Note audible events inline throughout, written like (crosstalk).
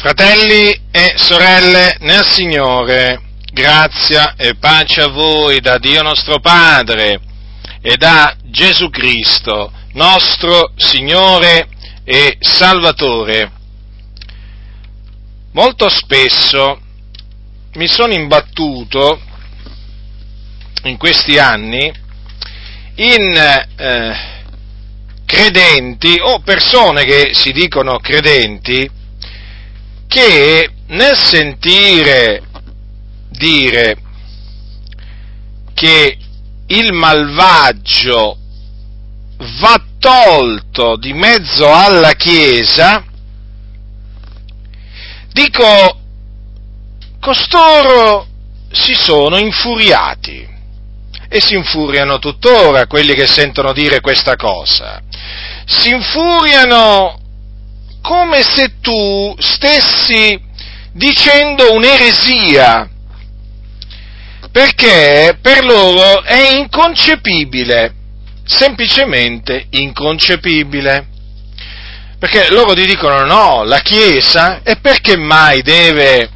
Fratelli e sorelle nel Signore, grazia e pace a voi da Dio nostro Padre e da Gesù Cristo, nostro Signore e Salvatore. Molto spesso mi sono imbattuto in questi anni in eh, credenti o persone che si dicono credenti che nel sentire dire che il malvagio va tolto di mezzo alla Chiesa, dico, costoro si sono infuriati e si infuriano tuttora quelli che sentono dire questa cosa. Si infuriano come se tu stessi dicendo un'eresia, perché per loro è inconcepibile, semplicemente inconcepibile. Perché loro ti dicono no, la Chiesa, e perché mai deve,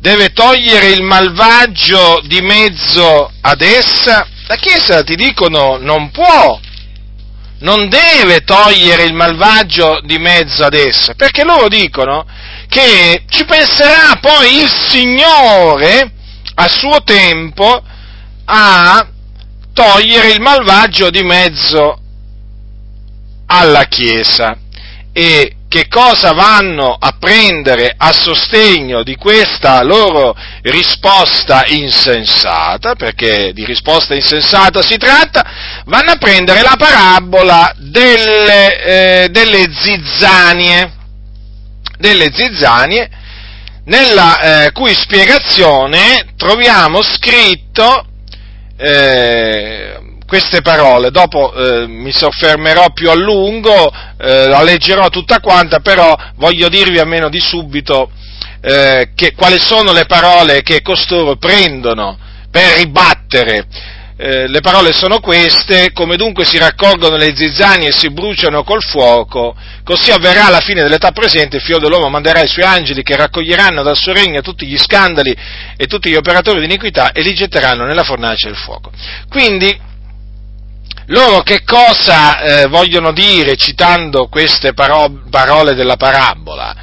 deve togliere il malvagio di mezzo ad essa? La Chiesa, ti dicono, non può non deve togliere il malvagio di mezzo ad essa, perché loro dicono che ci penserà poi il Signore a suo tempo a togliere il malvagio di mezzo alla Chiesa. E che cosa vanno a prendere a sostegno di questa loro risposta insensata, perché di risposta insensata si tratta, vanno a prendere la parabola delle, eh, delle zizzanie, delle zizzanie, nella eh, cui spiegazione troviamo scritto eh, queste parole, dopo eh, mi soffermerò più a lungo, eh, la leggerò tutta quanta, però voglio dirvi almeno di subito eh, che, quali sono le parole che costoro prendono per ribattere. Eh, le parole sono queste, come dunque si raccolgono le zizzanie e si bruciano col fuoco, così avverrà alla fine dell'età presente, il figlio dell'uomo manderà i suoi angeli che raccoglieranno dal suo regno tutti gli scandali e tutti gli operatori di iniquità e li getteranno nella fornace del fuoco. Quindi, loro che cosa eh, vogliono dire citando queste paro- parole della parabola?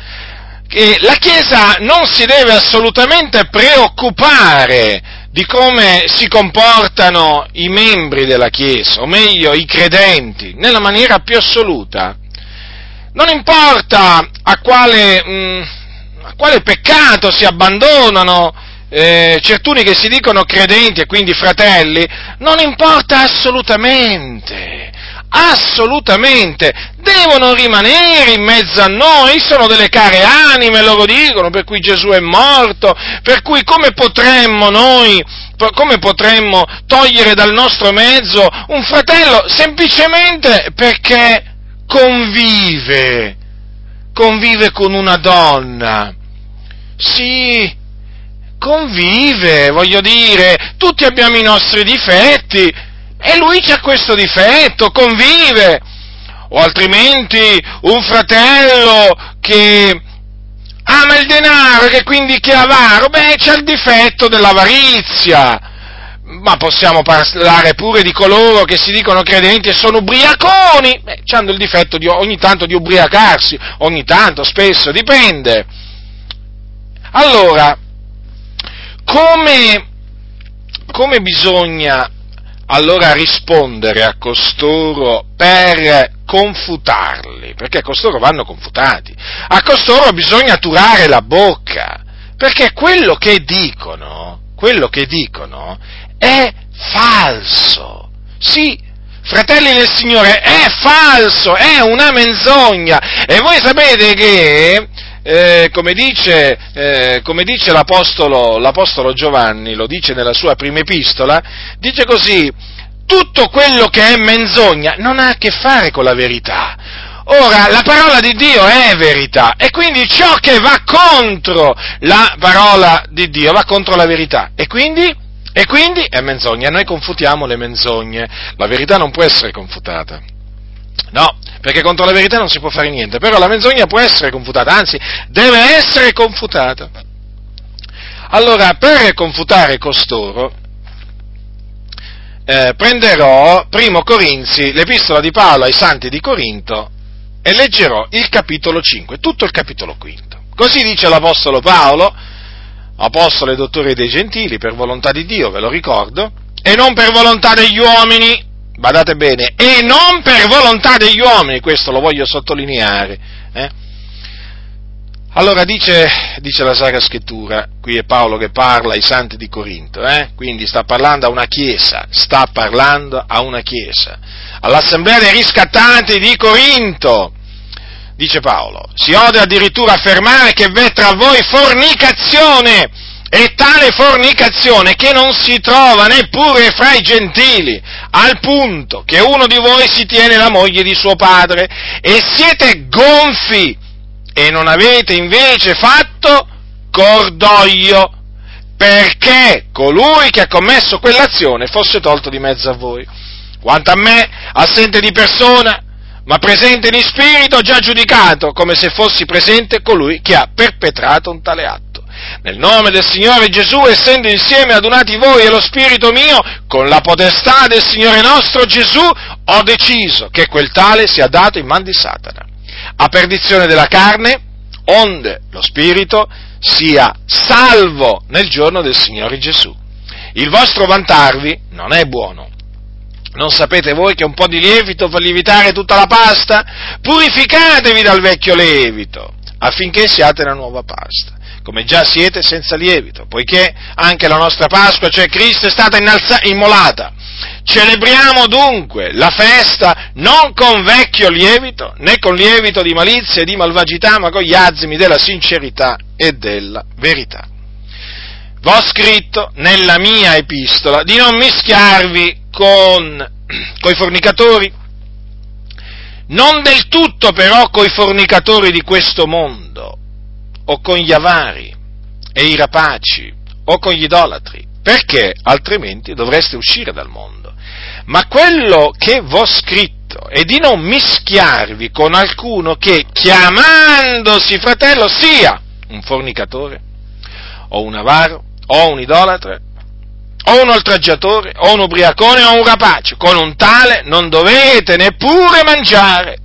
Che la Chiesa non si deve assolutamente preoccupare di come si comportano i membri della Chiesa, o meglio i credenti, nella maniera più assoluta. Non importa a quale, mh, mm, a quale peccato si abbandonano eh, certuni che si dicono credenti e quindi fratelli, non importa assolutamente, assolutamente, devono rimanere in mezzo a noi, sono delle care anime, loro dicono, per cui Gesù è morto, per cui come potremmo noi, come potremmo togliere dal nostro mezzo un fratello semplicemente perché convive, convive con una donna. Sì, convive, voglio dire, tutti abbiamo i nostri difetti e lui c'ha questo difetto, convive. O altrimenti un fratello che ama il denaro, che quindi che è avaro, beh, c'ha il difetto dell'avarizia. Ma possiamo parlare pure di coloro che si dicono credenti e sono ubriaconi, beh, hanno il difetto di, ogni tanto di ubriacarsi, ogni tanto, spesso, dipende. Allora, come, come bisogna allora rispondere a costoro per confutarli? Perché costoro vanno confutati. A costoro bisogna turare la bocca, perché quello che dicono, quello che dicono è falso. Sì, fratelli del Signore, è falso, è una menzogna. E voi sapete che eh, come, dice, eh, come, dice, l'apostolo, l'apostolo Giovanni, lo dice nella sua prima epistola, dice così, tutto quello che è menzogna non ha a che fare con la verità. Ora, la parola di Dio è verità e quindi ciò che va contro la parola di Dio va contro la verità e quindi, e quindi è menzogna. Noi confutiamo le menzogne, la verità non può essere confutata. No, perché contro la verità non si può fare niente, però la menzogna può essere confutata, anzi deve essere confutata. Allora, per confutare costoro, eh, prenderò primo Corinzi, l'epistola di Paolo ai santi di Corinto e leggerò il capitolo 5, tutto il capitolo 5. Così dice l'Apostolo Paolo, Apostolo e Dottore dei Gentili, per volontà di Dio, ve lo ricordo, e non per volontà degli uomini, badate bene, e non per volontà degli uomini, questo lo voglio sottolineare. Eh? Allora dice, dice, la Sacra Scrittura, qui è Paolo che parla ai santi di Corinto, eh? quindi sta parlando a una chiesa, sta parlando a una chiesa, all'assemblea dei riscattanti di Corinto, dice Paolo, si ode addirittura affermare che v'è tra voi fornicazione, e tale fornicazione che non si trova neppure fra i gentili, al punto che uno di voi si tiene la moglie di suo padre, e siete gonfi, e non avete invece fatto cordoglio, perché colui che ha commesso quell'azione fosse tolto di mezzo a voi. Quanto a me, assente di persona, ma presente in spirito, già giudicato come se fossi presente colui che ha perpetrato un tale atto. Nel nome del Signore Gesù, essendo insieme adunati voi e lo Spirito mio, con la potestà del Signore nostro Gesù, ho deciso che quel tale sia dato in man di Satana, a perdizione della carne, onde lo Spirito sia salvo nel giorno del Signore Gesù. Il vostro vantarvi non è buono. Non sapete voi che un po' di lievito fa lievitare tutta la pasta? Purificatevi dal vecchio lievito, affinché siate la nuova pasta come già siete senza lievito, poiché anche la nostra Pasqua, cioè Cristo, è stata innalza- immolata. Celebriamo dunque la festa non con vecchio lievito, né con lievito di malizia e di malvagità, ma con gli azimi della sincerità e della verità. V'ho scritto nella mia epistola di non mischiarvi con (clears throat) i fornicatori, non del tutto però coi fornicatori di questo mondo, o con gli avari e i rapaci o con gli idolatri, perché altrimenti dovreste uscire dal mondo. Ma quello che v'ho scritto è di non mischiarvi con alcuno che, chiamandosi fratello, sia un fornicatore, o un avaro, o un idolatre, o un oltraggiatore, o un ubriacone, o un rapace. Con un tale non dovete neppure mangiare,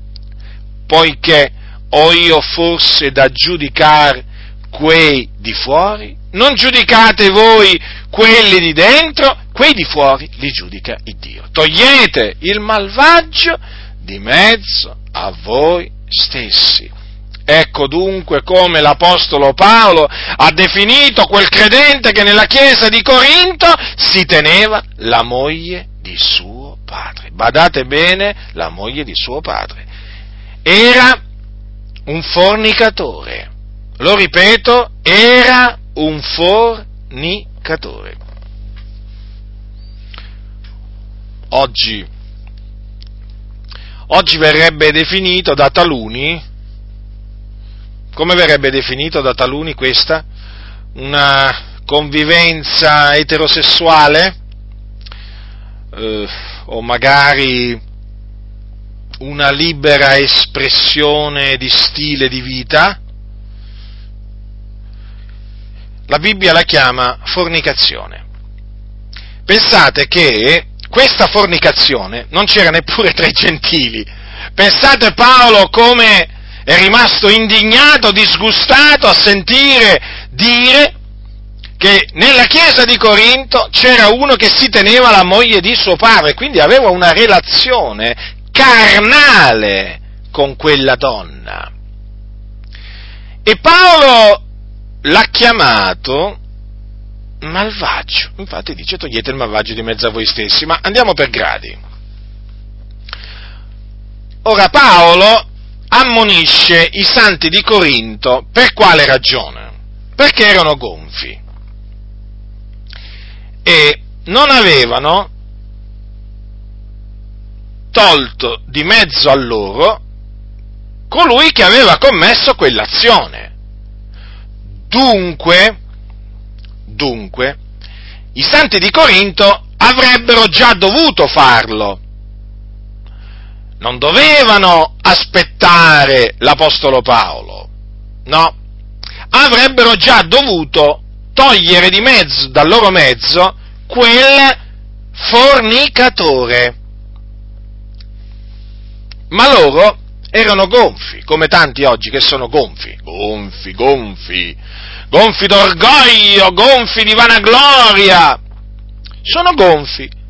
poiché ho io forse da giudicare quei di fuori? Non giudicate voi quelli di dentro, quei di fuori li giudica il Dio. Togliete il malvagio di mezzo a voi stessi. Ecco dunque come l'Apostolo Paolo ha definito quel credente che nella chiesa di Corinto si teneva la moglie di suo padre. Badate bene, la moglie di suo padre. Era un fornicatore. Lo ripeto, era un fornicatore. Oggi, oggi verrebbe definito da taluni, come verrebbe definito da taluni questa? Una convivenza eterosessuale? Eh, o magari una libera espressione di stile di vita, la Bibbia la chiama fornicazione. Pensate che questa fornicazione non c'era neppure tra i gentili. Pensate Paolo come è rimasto indignato, disgustato a sentire dire che nella chiesa di Corinto c'era uno che si teneva la moglie di suo padre, quindi aveva una relazione carnale con quella donna. E Paolo l'ha chiamato malvagio. Infatti dice togliete il malvagio di mezzo a voi stessi, ma andiamo per gradi. Ora Paolo ammonisce i santi di Corinto per quale ragione? Perché erano gonfi e non avevano tolto di mezzo a loro colui che aveva commesso quell'azione. Dunque, dunque, i santi di Corinto avrebbero già dovuto farlo. Non dovevano aspettare l'Apostolo Paolo, no? Avrebbero già dovuto togliere di mezzo, dal loro mezzo, quel fornicatore. Ma loro erano gonfi, come tanti oggi che sono gonfi, gonfi, gonfi, gonfi d'orgoglio, gonfi di vanagloria, sono gonfi.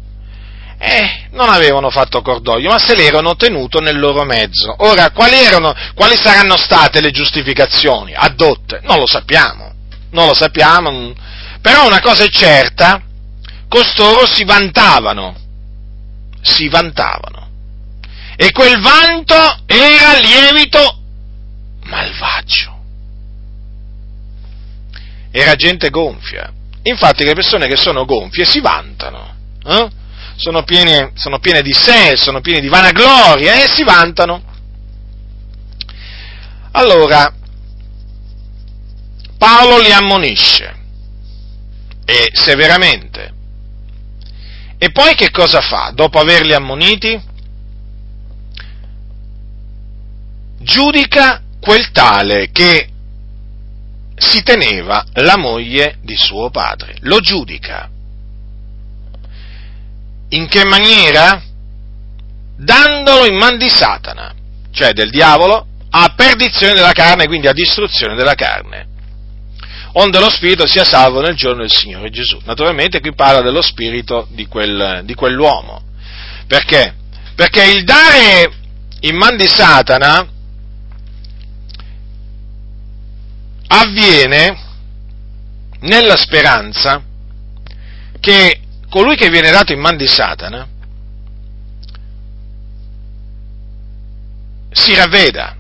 Eh, non avevano fatto cordoglio, ma se l'erano tenuto nel loro mezzo. Ora, quali, erano, quali saranno state le giustificazioni addotte? Non lo sappiamo, non lo sappiamo, però una cosa è certa, costoro si vantavano, si vantavano. E quel vanto era lievito malvagio. Era gente gonfia. Infatti le persone che sono gonfie si vantano. Eh? Sono, piene, sono piene di sé, sono piene di vanagloria e si vantano. Allora, Paolo li ammonisce e severamente. E poi che cosa fa dopo averli ammoniti? Giudica quel tale che si teneva la moglie di suo padre. Lo giudica. In che maniera? Dandolo in man di Satana, cioè del diavolo, a perdizione della carne, quindi a distruzione della carne onde lo spirito sia salvo nel giorno del Signore Gesù. Naturalmente qui parla dello spirito di, quel, di quell'uomo. Perché? Perché il dare in man di Satana avviene nella speranza che colui che viene dato in man di Satana si ravveda,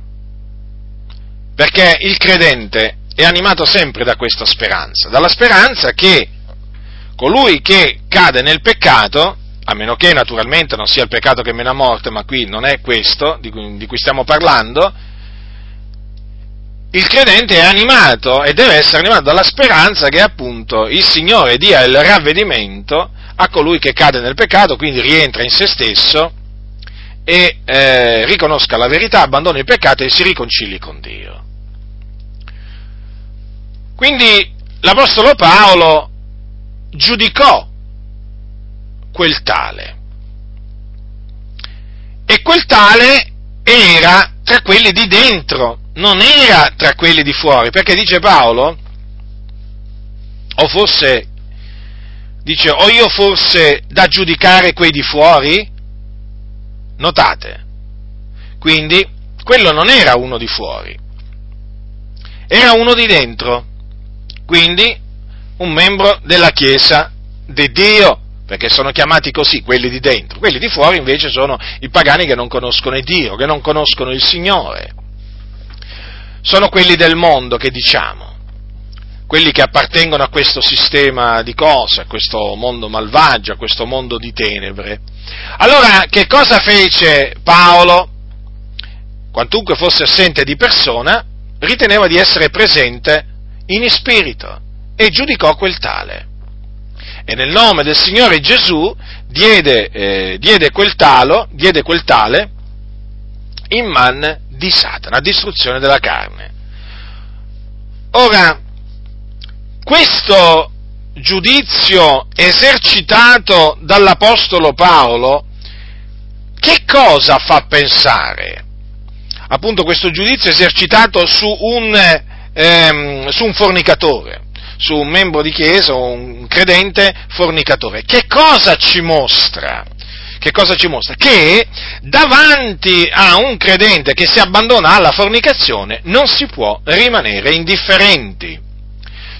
perché il credente è animato sempre da questa speranza, dalla speranza che colui che cade nel peccato, a meno che naturalmente non sia il peccato che mena a morte, ma qui non è questo di cui, di cui stiamo parlando, il credente è animato e deve essere animato dalla speranza che appunto il Signore dia il ravvedimento a colui che cade nel peccato, quindi rientra in se stesso e eh, riconosca la verità, abbandoni il peccato e si riconcili con Dio. Quindi l'Apostolo Paolo giudicò quel tale. E quel tale era tra quelli di dentro, non era tra quelli di fuori, perché dice Paolo, o forse, dice, o io forse da giudicare quei di fuori? Notate, quindi quello non era uno di fuori, era uno di dentro. Quindi un membro della Chiesa di Dio, perché sono chiamati così quelli di dentro, quelli di fuori invece sono i pagani che non conoscono Dio, che non conoscono il Signore, sono quelli del mondo che diciamo, quelli che appartengono a questo sistema di cose, a questo mondo malvagio, a questo mondo di tenebre. Allora, che cosa fece Paolo? Quantunque fosse assente di persona, riteneva di essere presente in spirito e giudicò quel tale. E nel nome del Signore Gesù diede, eh, diede, quel, talo, diede quel tale in man di Satana, distruzione della carne. Ora, questo giudizio esercitato dall'Apostolo Paolo, che cosa fa pensare? Appunto questo giudizio esercitato su un ehm, su un fornicatore, su un membro di chiesa o un credente fornicatore. Che cosa ci mostra? Che cosa ci mostra? Che davanti a un credente che si abbandona alla fornicazione non si può rimanere indifferenti.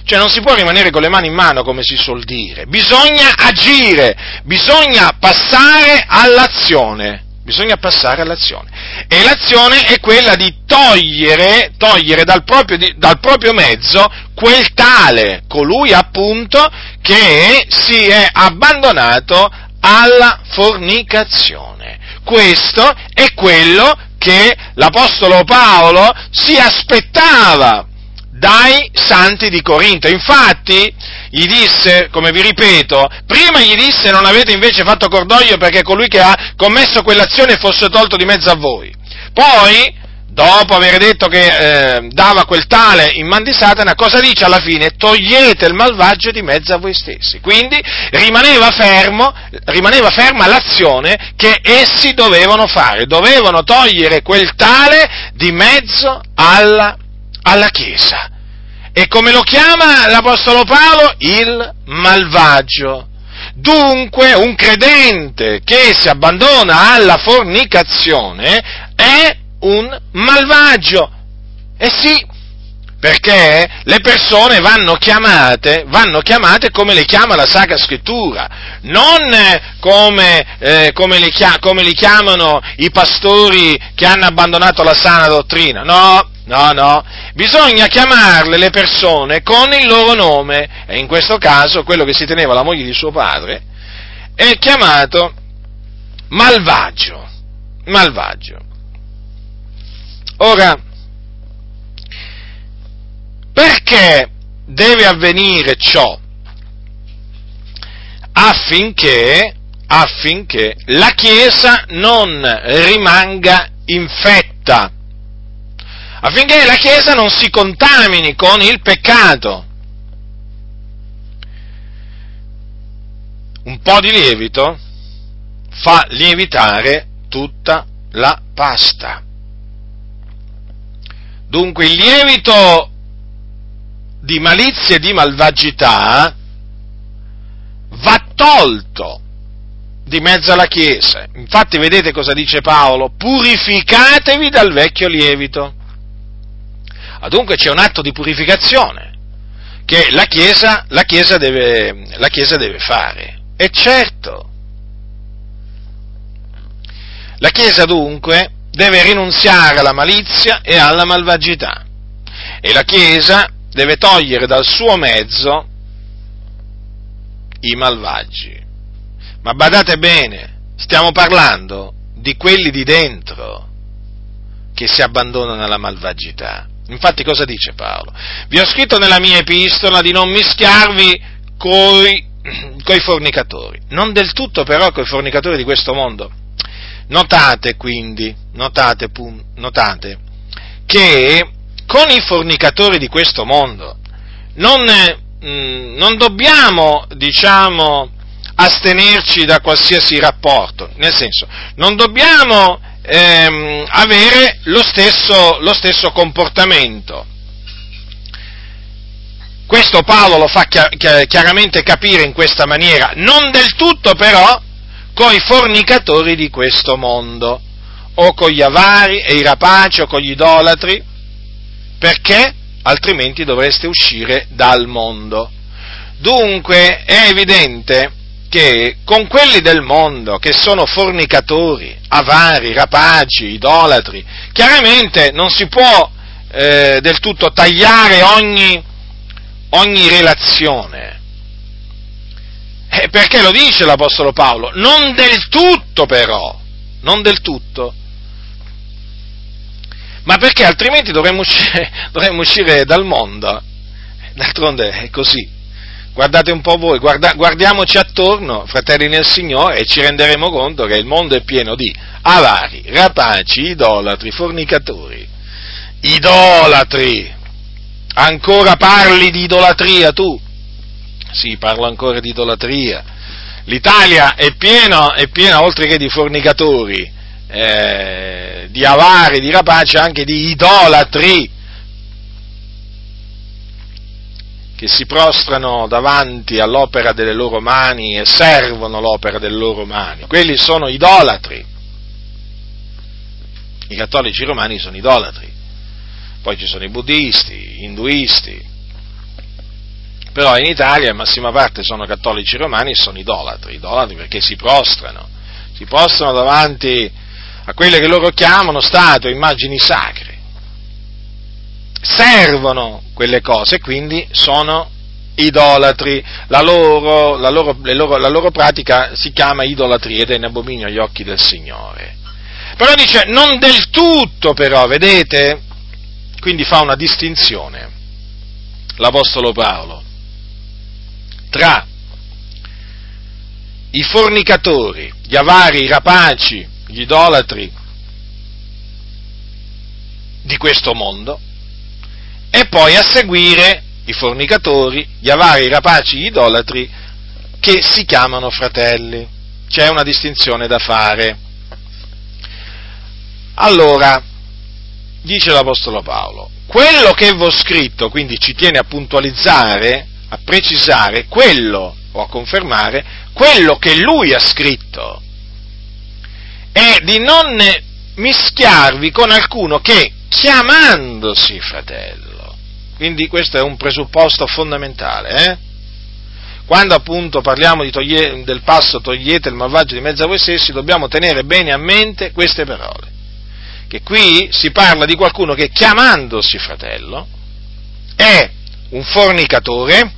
Cioè non si può rimanere con le mani in mano come si suol dire, bisogna agire, bisogna passare all'azione bisogna passare all'azione. E l'azione è quella di togliere, togliere dal, proprio, dal proprio mezzo quel tale, colui appunto che si è abbandonato alla fornicazione. Questo è quello che l'Apostolo Paolo si aspettava dai santi di Corinto. Infatti, gli disse, come vi ripeto, prima gli disse non avete invece fatto cordoglio perché colui che ha commesso quell'azione fosse tolto di mezzo a voi. Poi, dopo aver detto che eh, dava quel tale in man di Satana, cosa dice alla fine? Togliete il malvagio di mezzo a voi stessi. Quindi rimaneva, fermo, rimaneva ferma l'azione che essi dovevano fare, dovevano togliere quel tale di mezzo alla, alla Chiesa. E come lo chiama l'Apostolo Paolo? Il malvagio. Dunque un credente che si abbandona alla fornicazione è un malvagio. Eh sì, perché le persone vanno chiamate, vanno chiamate come le chiama la Sacra Scrittura, non come, eh, come, li, come li chiamano i pastori che hanno abbandonato la sana dottrina, no, No, no, bisogna chiamarle le persone con il loro nome e in questo caso quello che si teneva la moglie di suo padre è chiamato malvagio, malvagio. Ora, perché deve avvenire ciò? Affinché, affinché la Chiesa non rimanga infetta affinché la Chiesa non si contamini con il peccato. Un po' di lievito fa lievitare tutta la pasta. Dunque il lievito di malizia e di malvagità va tolto di mezzo alla Chiesa. Infatti vedete cosa dice Paolo? Purificatevi dal vecchio lievito. Ah, dunque c'è un atto di purificazione che la Chiesa, la Chiesa, deve, la Chiesa deve fare. E certo, la Chiesa dunque deve rinunziare alla malizia e alla malvagità e la Chiesa deve togliere dal suo mezzo i malvagi. Ma badate bene, stiamo parlando di quelli di dentro che si abbandonano alla malvagità. Infatti cosa dice Paolo? Vi ho scritto nella mia epistola di non mischiarvi coi, (clears throat) coi fornicatori, non del tutto però coi fornicatori di questo mondo. Notate quindi, notate, notate che con i fornicatori di questo mondo non, mm, non dobbiamo, diciamo, astenerci da qualsiasi rapporto, nel senso, non dobbiamo ehm, avere lo stesso, lo stesso comportamento. Questo Paolo lo fa chiaramente capire in questa maniera, non del tutto però coi fornicatori di questo mondo, o con gli avari e i rapaci o con gli idolatri, perché altrimenti dovreste uscire dal mondo. Dunque è evidente che con quelli del mondo che sono fornicatori, avari, rapaci, idolatri, chiaramente non si può eh, del tutto tagliare ogni, ogni relazione. Eh, perché lo dice l'Apostolo Paolo? Non del tutto però, non del tutto. Ma perché altrimenti dovremmo uscire, (laughs) dovremmo uscire dal mondo? D'altronde è così guardate un po' voi, guarda, guardiamoci attorno, fratelli nel Signore, e ci renderemo conto che il mondo è pieno di avari, rapaci, idolatri, fornicatori. Idolatri! Ancora parli di idolatria tu? Sì, parlo ancora di idolatria. L'Italia è piena, è piena oltre che di fornicatori, eh, di avari, di rapaci, anche di idolatri che si prostrano davanti all'opera delle loro mani e servono l'opera delle loro mani. Quelli sono idolatri. I cattolici romani sono idolatri. Poi ci sono i buddisti, gli induisti. Però in Italia in massima parte sono cattolici romani e sono idolatri. Idolatri perché si prostrano. Si prostrano davanti a quelle che loro chiamano statue, immagini sacre servono quelle cose, quindi sono idolatri, la loro, la, loro, loro, la loro, pratica si chiama idolatria ed è in abominio agli occhi del Signore. Però dice non del tutto però, vedete? Quindi fa una distinzione l'Apostolo Paolo tra i fornicatori, gli avari, i rapaci, gli idolatri di questo mondo, e poi a seguire i fornicatori, gli avari, i rapaci, gli idolatri, che si chiamano fratelli. C'è una distinzione da fare. Allora, dice l'Apostolo Paolo, quello che v'ho scritto, quindi ci tiene a puntualizzare, a precisare quello o a confermare quello che lui ha scritto, è di non mischiarvi con alcuno che, chiamandosi fratello, quindi questo è un presupposto fondamentale, eh? Quando appunto parliamo toglie, del passo togliete il malvagio di mezzo a voi stessi, dobbiamo tenere bene a mente queste parole che qui si parla di qualcuno che chiamandosi fratello è un fornicatore,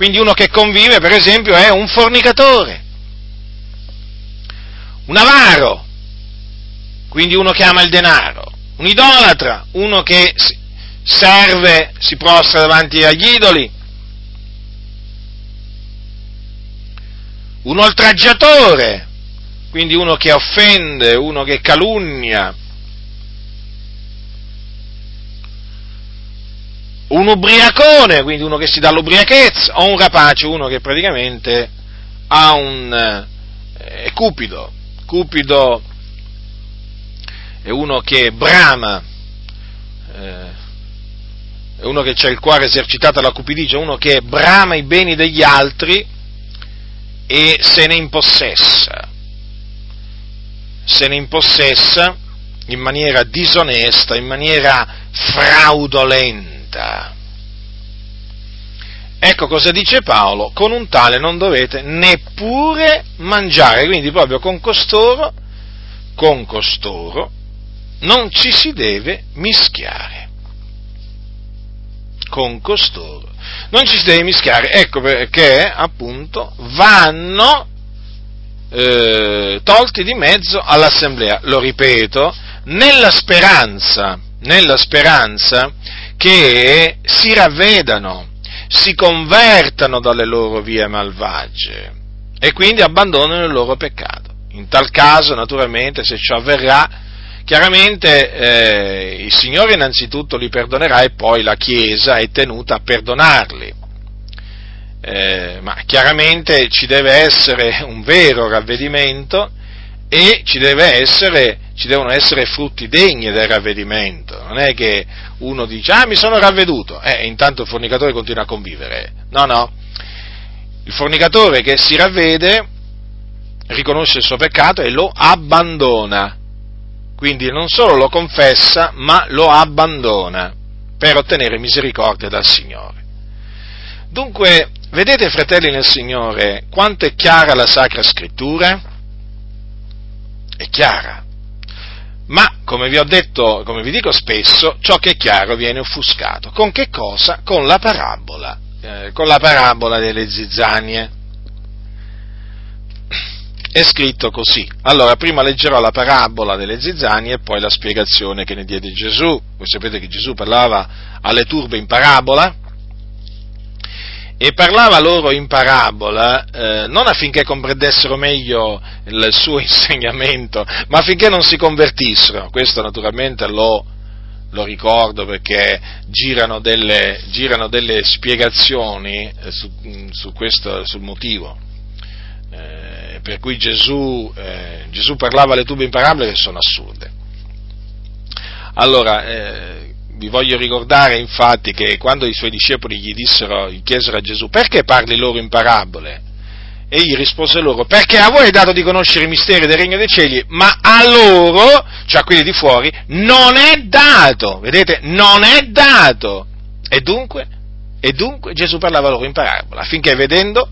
quindi uno che convive per esempio è un fornicatore, un avaro, quindi uno che ama il denaro, un idolatra, uno che serve, si prostra davanti agli idoli, un oltraggiatore, quindi uno che offende, uno che calunnia, un ubriacone, quindi uno che si dà l'ubriachezza, o un rapace, uno che praticamente ha un, eh, è cupido, cupido è uno che brama, eh, è uno che ha il cuore esercitato alla cupidigia, uno che brama i beni degli altri e se ne impossessa se ne impossessa in maniera disonesta, in maniera fraudolenta. Ecco cosa dice Paolo, con un tale non dovete neppure mangiare, quindi proprio con costoro, con costoro, non ci si deve mischiare. Con costoro. Non ci si deve mischiare, ecco perché appunto vanno eh, tolti di mezzo all'assemblea. Lo ripeto, nella speranza, nella speranza che si ravvedano, si convertano dalle loro vie malvagie e quindi abbandonano il loro peccato. In tal caso, naturalmente, se ciò avverrà, chiaramente eh, il Signore innanzitutto li perdonerà e poi la Chiesa è tenuta a perdonarli eh, ma chiaramente ci deve essere un vero ravvedimento e ci, essere, ci devono essere frutti degni del ravvedimento. Non è che uno dice, ah mi sono ravveduto, e eh, intanto il fornicatore continua a convivere. No, no. Il fornicatore che si ravvede riconosce il suo peccato e lo abbandona. Quindi non solo lo confessa, ma lo abbandona per ottenere misericordia dal Signore. Dunque, vedete fratelli nel Signore quanto è chiara la Sacra Scrittura? È chiara. Ma, come vi ho detto, come vi dico spesso, ciò che è chiaro viene offuscato. Con che cosa? Con la parabola, eh, con la parabola delle zizzanie. È scritto così. Allora, prima leggerò la parabola delle zizzanie e poi la spiegazione che ne diede Gesù. Voi sapete che Gesù parlava alle turbe in parabola, e parlava loro in parabola eh, non affinché comprendessero meglio il suo (laughs) insegnamento, ma affinché non si convertissero. Questo naturalmente lo, lo ricordo perché girano delle, girano delle spiegazioni eh, su, su questo, sul motivo. Eh, per cui Gesù, eh, Gesù parlava alle tube in parabole che sono assurde. Allora, eh, vi voglio ricordare infatti che quando i suoi discepoli gli dissero, gli chiesero a Gesù perché parli loro in parabole? Egli rispose loro, perché a voi è dato di conoscere i misteri del regno dei cieli, ma a loro, cioè a quelli di fuori, non è dato, vedete, non è dato. E dunque, e dunque Gesù parlava loro in parabola, affinché vedendo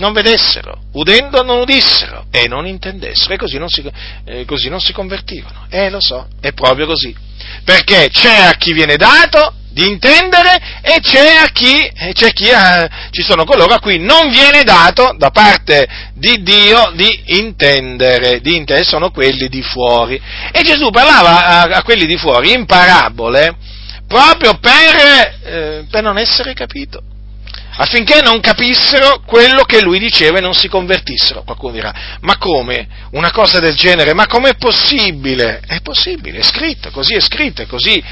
non vedessero, udendo non udissero e non intendessero, e così non si, eh, così non si convertivano. Eh, lo so, è proprio così. Perché c'è a chi viene dato di intendere e c'è a chi, c'è chi eh, ci sono coloro a cui non viene dato da parte di Dio di intendere, di intendere, sono quelli di fuori. E Gesù parlava a, a quelli di fuori in parabole proprio per, eh, per non essere capito affinché non capissero quello che lui diceva e non si convertissero. Qualcuno dirà, ma come? Una cosa del genere? Ma com'è possibile? È possibile, è scritto, così è scritto, così,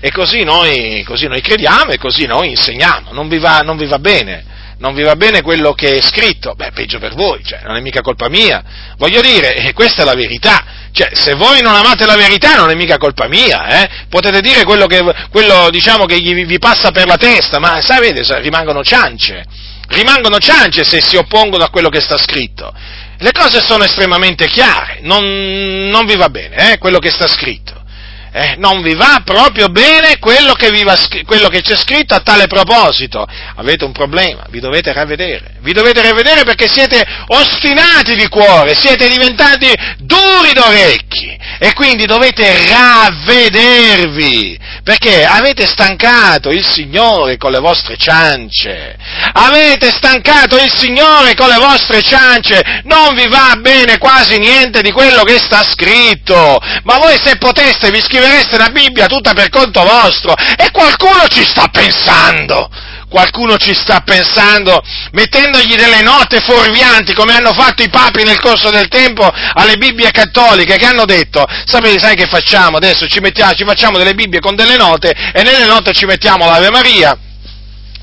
e così, noi, così noi crediamo e così noi insegniamo. Non vi va, non vi va bene? Non vi va bene quello che è scritto, beh, peggio per voi, cioè, non è mica colpa mia. Voglio dire, e questa è la verità. Cioè, se voi non amate la verità non è mica colpa mia, eh? Potete dire quello che, quello, diciamo, che gli, vi passa per la testa, ma sapete, rimangono ciance. Rimangono ciance se si oppongono a quello che sta scritto. Le cose sono estremamente chiare, non, non vi va bene, eh, quello che sta scritto eh, non vi va proprio bene quello che, va, quello che, c'è scritto a tale proposito. Avete un problema, vi dovete ravvedere. Vi dovete ravvedere perché siete ostinati di cuore, siete diventati duri d'orecchi e quindi dovete ravvedervi perché avete stancato il Signore con le vostre ciance. Avete stancato il Signore con le vostre ciance. Non vi va bene quasi niente di quello che sta scritto. Ma voi se poteste vi scrivete scrivereste la Bibbia tutta per conto vostro e qualcuno ci sta pensando. Qualcuno ci sta pensando, mettendogli delle note fuorvianti, come hanno fatto i papi nel corso del tempo alle Bibbie cattoliche, che hanno detto, sapete, sai che facciamo? Adesso ci, mettiamo, ci facciamo delle Bibbie con delle note e nelle note ci mettiamo l'Ave Maria,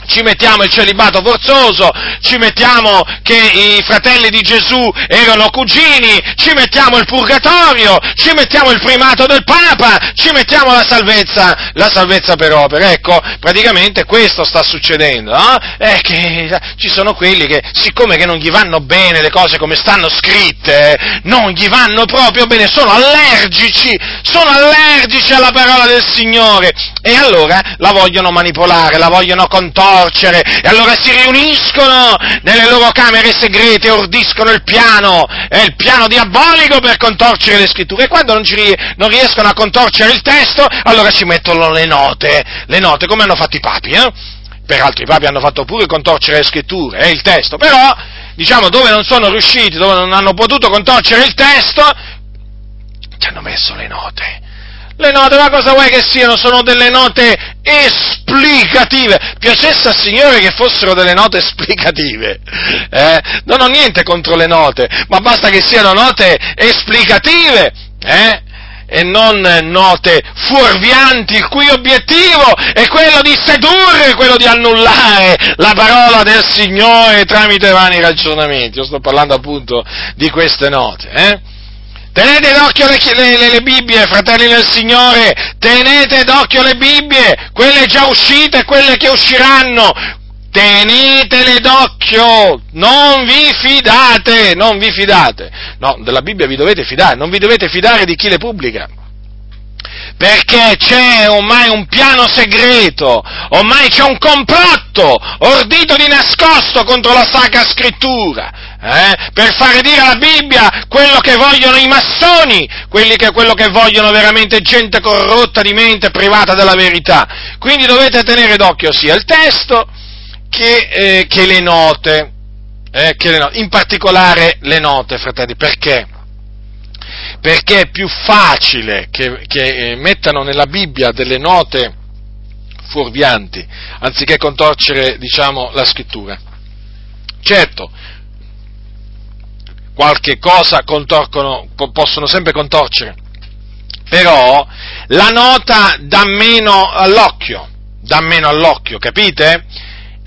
ci mettiamo il celibato forzoso, ci mettiamo che i fratelli di Gesù erano cugini, ci mettiamo il purgatorio, ci mettiamo il primato del Papa, ci mettiamo la salvezza, la salvezza per opera. Ecco, praticamente questo sta succedendo, no? È che ci sono quelli che, siccome che non gli vanno bene le cose come stanno scritte, non gli vanno proprio bene, sono allergici, sono allergici alla parola del Signore e allora la vogliono manipolare, la vogliono contorcere, torcere, e allora si riuniscono nelle loro camere segrete ordiscono il piano, è il piano diabolico per contorcere le scritture, e quando non, ci, non riescono a contorcere il testo, allora ci mettono le note, le note come hanno fatto i papi, eh? Peraltro i papi hanno fatto pure contorcere le scritture, eh, il testo, però, diciamo, dove non sono riusciti, dove non hanno potuto contorcere il testo, ci hanno messo le note. Le note, ma cosa vuoi che siano? Sono delle note esplicative. Piacesse al Signore che fossero delle note esplicative. Eh? Non ho niente contro le note, ma basta che siano note esplicative. Eh? e non note fuorvianti, il cui obiettivo è quello di sedurre, quello di annullare la parola del Signore tramite vani ragionamenti. Io sto parlando appunto di queste note. Eh? Tenete d'occhio le, le, le, Bibbie, fratelli del Signore, tenete d'occhio le Bibbie, quelle già uscite e quelle che usciranno. Tenetele d'occhio, non vi fidate, non vi fidate. No, della Bibbia vi dovete fidare, non vi dovete fidare di chi le pubblica perché c'è ormai un piano segreto, ormai c'è un complotto ordito di nascosto contro la Sacra Scrittura, eh, per fare dire alla Bibbia quello che vogliono i massoni, che, quello che vogliono veramente gente corrotta di mente, privata della verità. Quindi dovete tenere d'occhio sia il testo che, eh, che, le, note, eh, che le note, in particolare le note, fratelli, perché? perché è più facile che, che eh, mettano nella Bibbia delle note fuorvianti, anziché contorcere, diciamo, la scrittura. Certo, qualche cosa possono sempre contorcere, però la nota dà meno all'occhio, dà meno all'occhio, capite?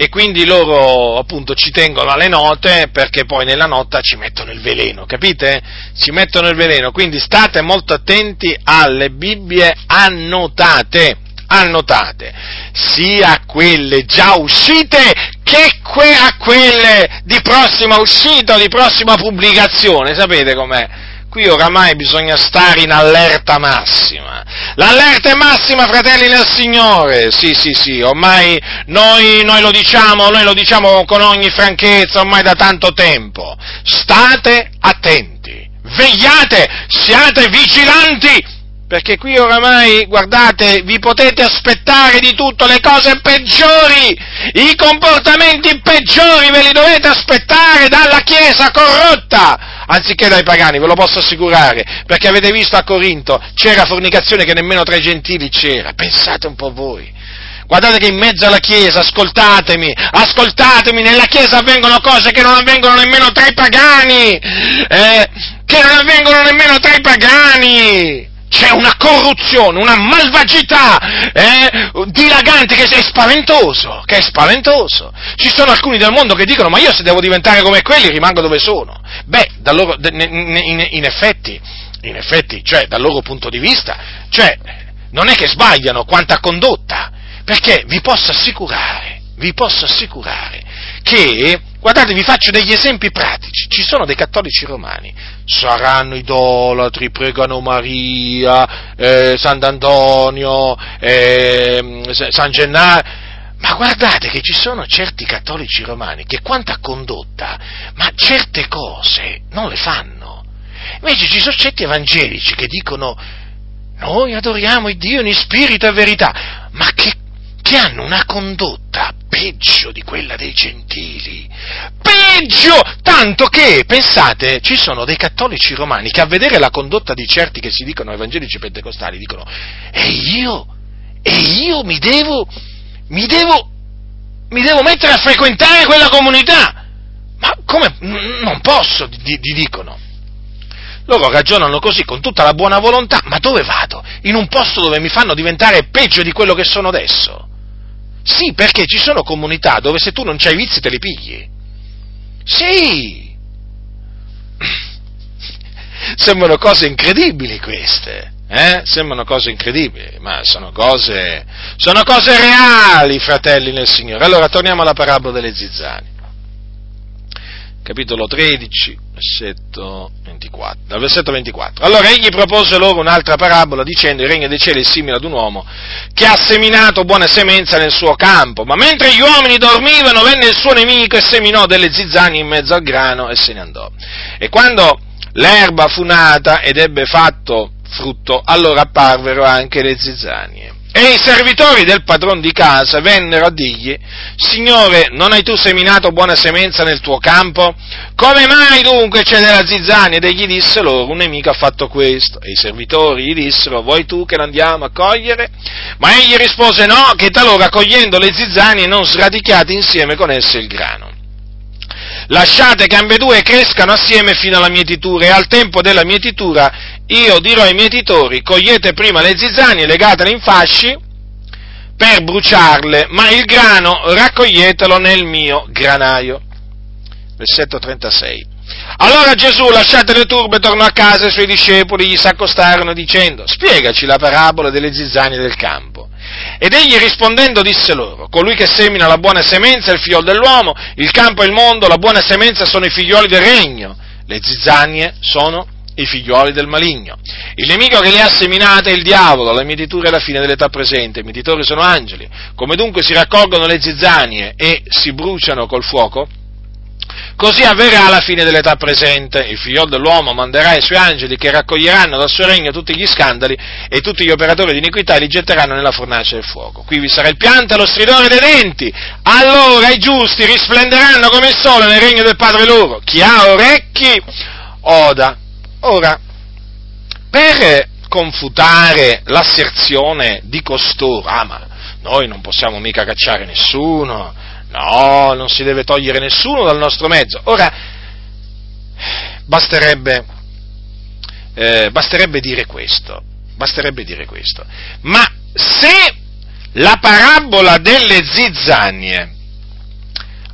e quindi loro appunto ci tengono alle note perché poi nella nota ci mettono il veleno, capite? Ci mettono il veleno, quindi state molto attenti alle Bibbie annotate, annotate, sia quelle già uscite che a quelle di prossima uscita di prossima pubblicazione, sapete com'è? Qui oramai bisogna stare in allerta massima. L'allerta è massima, fratelli del Signore. Sì, sì, sì, ormai noi, noi, lo diciamo, noi lo diciamo con ogni franchezza ormai da tanto tempo. State attenti, vegliate, siate vigilanti, perché qui oramai, guardate, vi potete aspettare di tutto, le cose peggiori, i comportamenti peggiori ve li dovete aspettare dalla Chiesa corrotta anziché dai pagani, ve lo posso assicurare, perché avete visto a Corinto c'era fornicazione che nemmeno tra i gentili c'era, pensate un po' voi. Guardate che in mezzo alla Chiesa, ascoltatemi, ascoltatemi, nella Chiesa avvengono cose che non avvengono nemmeno tra i pagani, eh, che non avvengono nemmeno tra i pagani c'è una corruzione, una malvagità eh, dilagante che è spaventoso, che è spaventoso. Ci sono alcuni del mondo che dicono ma io se devo diventare come quelli rimango dove sono. Beh, loro, in, in, effetti, in effetti, cioè dal loro punto di vista, cioè, non è che sbagliano quanta condotta, perché vi posso assicurare, vi posso assicurare che, guardate, vi faccio degli esempi pratici, ci sono dei cattolici romani, saranno idolatri, pregano Maria, eh, Sant'Antonio, eh, San Gennaro, ma guardate che ci sono certi cattolici romani che quanta condotta, ma certe cose non le fanno. Invece ci sono certi evangelici che dicono noi adoriamo il Dio in spirito e verità, ma che che hanno una condotta peggio di quella dei gentili. Peggio! Tanto che, pensate, ci sono dei cattolici romani che a vedere la condotta di certi che si dicono evangelici pentecostali dicono e io, e io mi devo, mi devo, mi devo mettere a frequentare quella comunità. Ma come? Non posso, di, di dicono. Loro ragionano così con tutta la buona volontà, ma dove vado? In un posto dove mi fanno diventare peggio di quello che sono adesso. Sì, perché ci sono comunità dove se tu non c'hai vizi te li pigli. Sì! (clears throat) Sembrano cose incredibili queste, eh? Sembrano cose incredibili, ma sono cose, sono cose reali, fratelli nel Signore. Allora torniamo alla parabola delle zizzani capitolo 13, versetto 24, dal versetto 24. Allora egli propose loro un'altra parabola dicendo il regno dei cieli è simile ad un uomo che ha seminato buona semenza nel suo campo, ma mentre gli uomini dormivano venne il suo nemico e seminò delle zizzanie in mezzo al grano e se ne andò. E quando l'erba fu nata ed ebbe fatto frutto, allora apparvero anche le zizzanie. E i servitori del padron di casa vennero a dirgli, Signore, non hai tu seminato buona semenza nel tuo campo? Come mai dunque c'è della zizzania? Ed egli disse loro, un nemico ha fatto questo. E i servitori gli dissero, vuoi tu che l'andiamo a cogliere? Ma egli rispose, no, che talora cogliendo le zizzanie non sradichiate insieme con esse il grano. Lasciate che ambedue crescano assieme fino alla mietitura e al tempo della mietitura io dirò ai mietitori, cogliete prima le zizzanie, legatele in fasci per bruciarle, ma il grano raccoglietelo nel mio granaio. Versetto 36. Allora Gesù, lasciate le turbe, tornò a casa e i suoi discepoli gli s'accostarono dicendo, spiegaci la parabola delle zizzanie del campo. Ed egli rispondendo disse loro, colui che semina la buona semenza è il figlio dell'uomo, il campo è il mondo, la buona semenza sono i figlioli del regno, le zizzanie sono i figlioli del maligno. Il nemico che le ha seminate è il diavolo, la mietitura è la fine dell'età presente, i mietitori sono angeli. Come dunque si raccolgono le zizzanie e si bruciano col fuoco, Così avverrà alla fine dell'età presente, il figlio dell'uomo manderà i suoi angeli che raccoglieranno dal suo regno tutti gli scandali e tutti gli operatori di iniquità e li getteranno nella fornace del fuoco. Qui vi sarà il pianto e lo stridore dei denti. Allora i giusti risplenderanno come il sole nel regno del Padre loro. Chi ha orecchi, oda. Ora, per confutare l'asserzione di costoro, ah ma noi non possiamo mica cacciare nessuno, no, non si deve togliere nessuno dal nostro mezzo. Ora, basterebbe, eh, basterebbe dire questo, basterebbe dire questo. Ma se la parabola delle zizzanie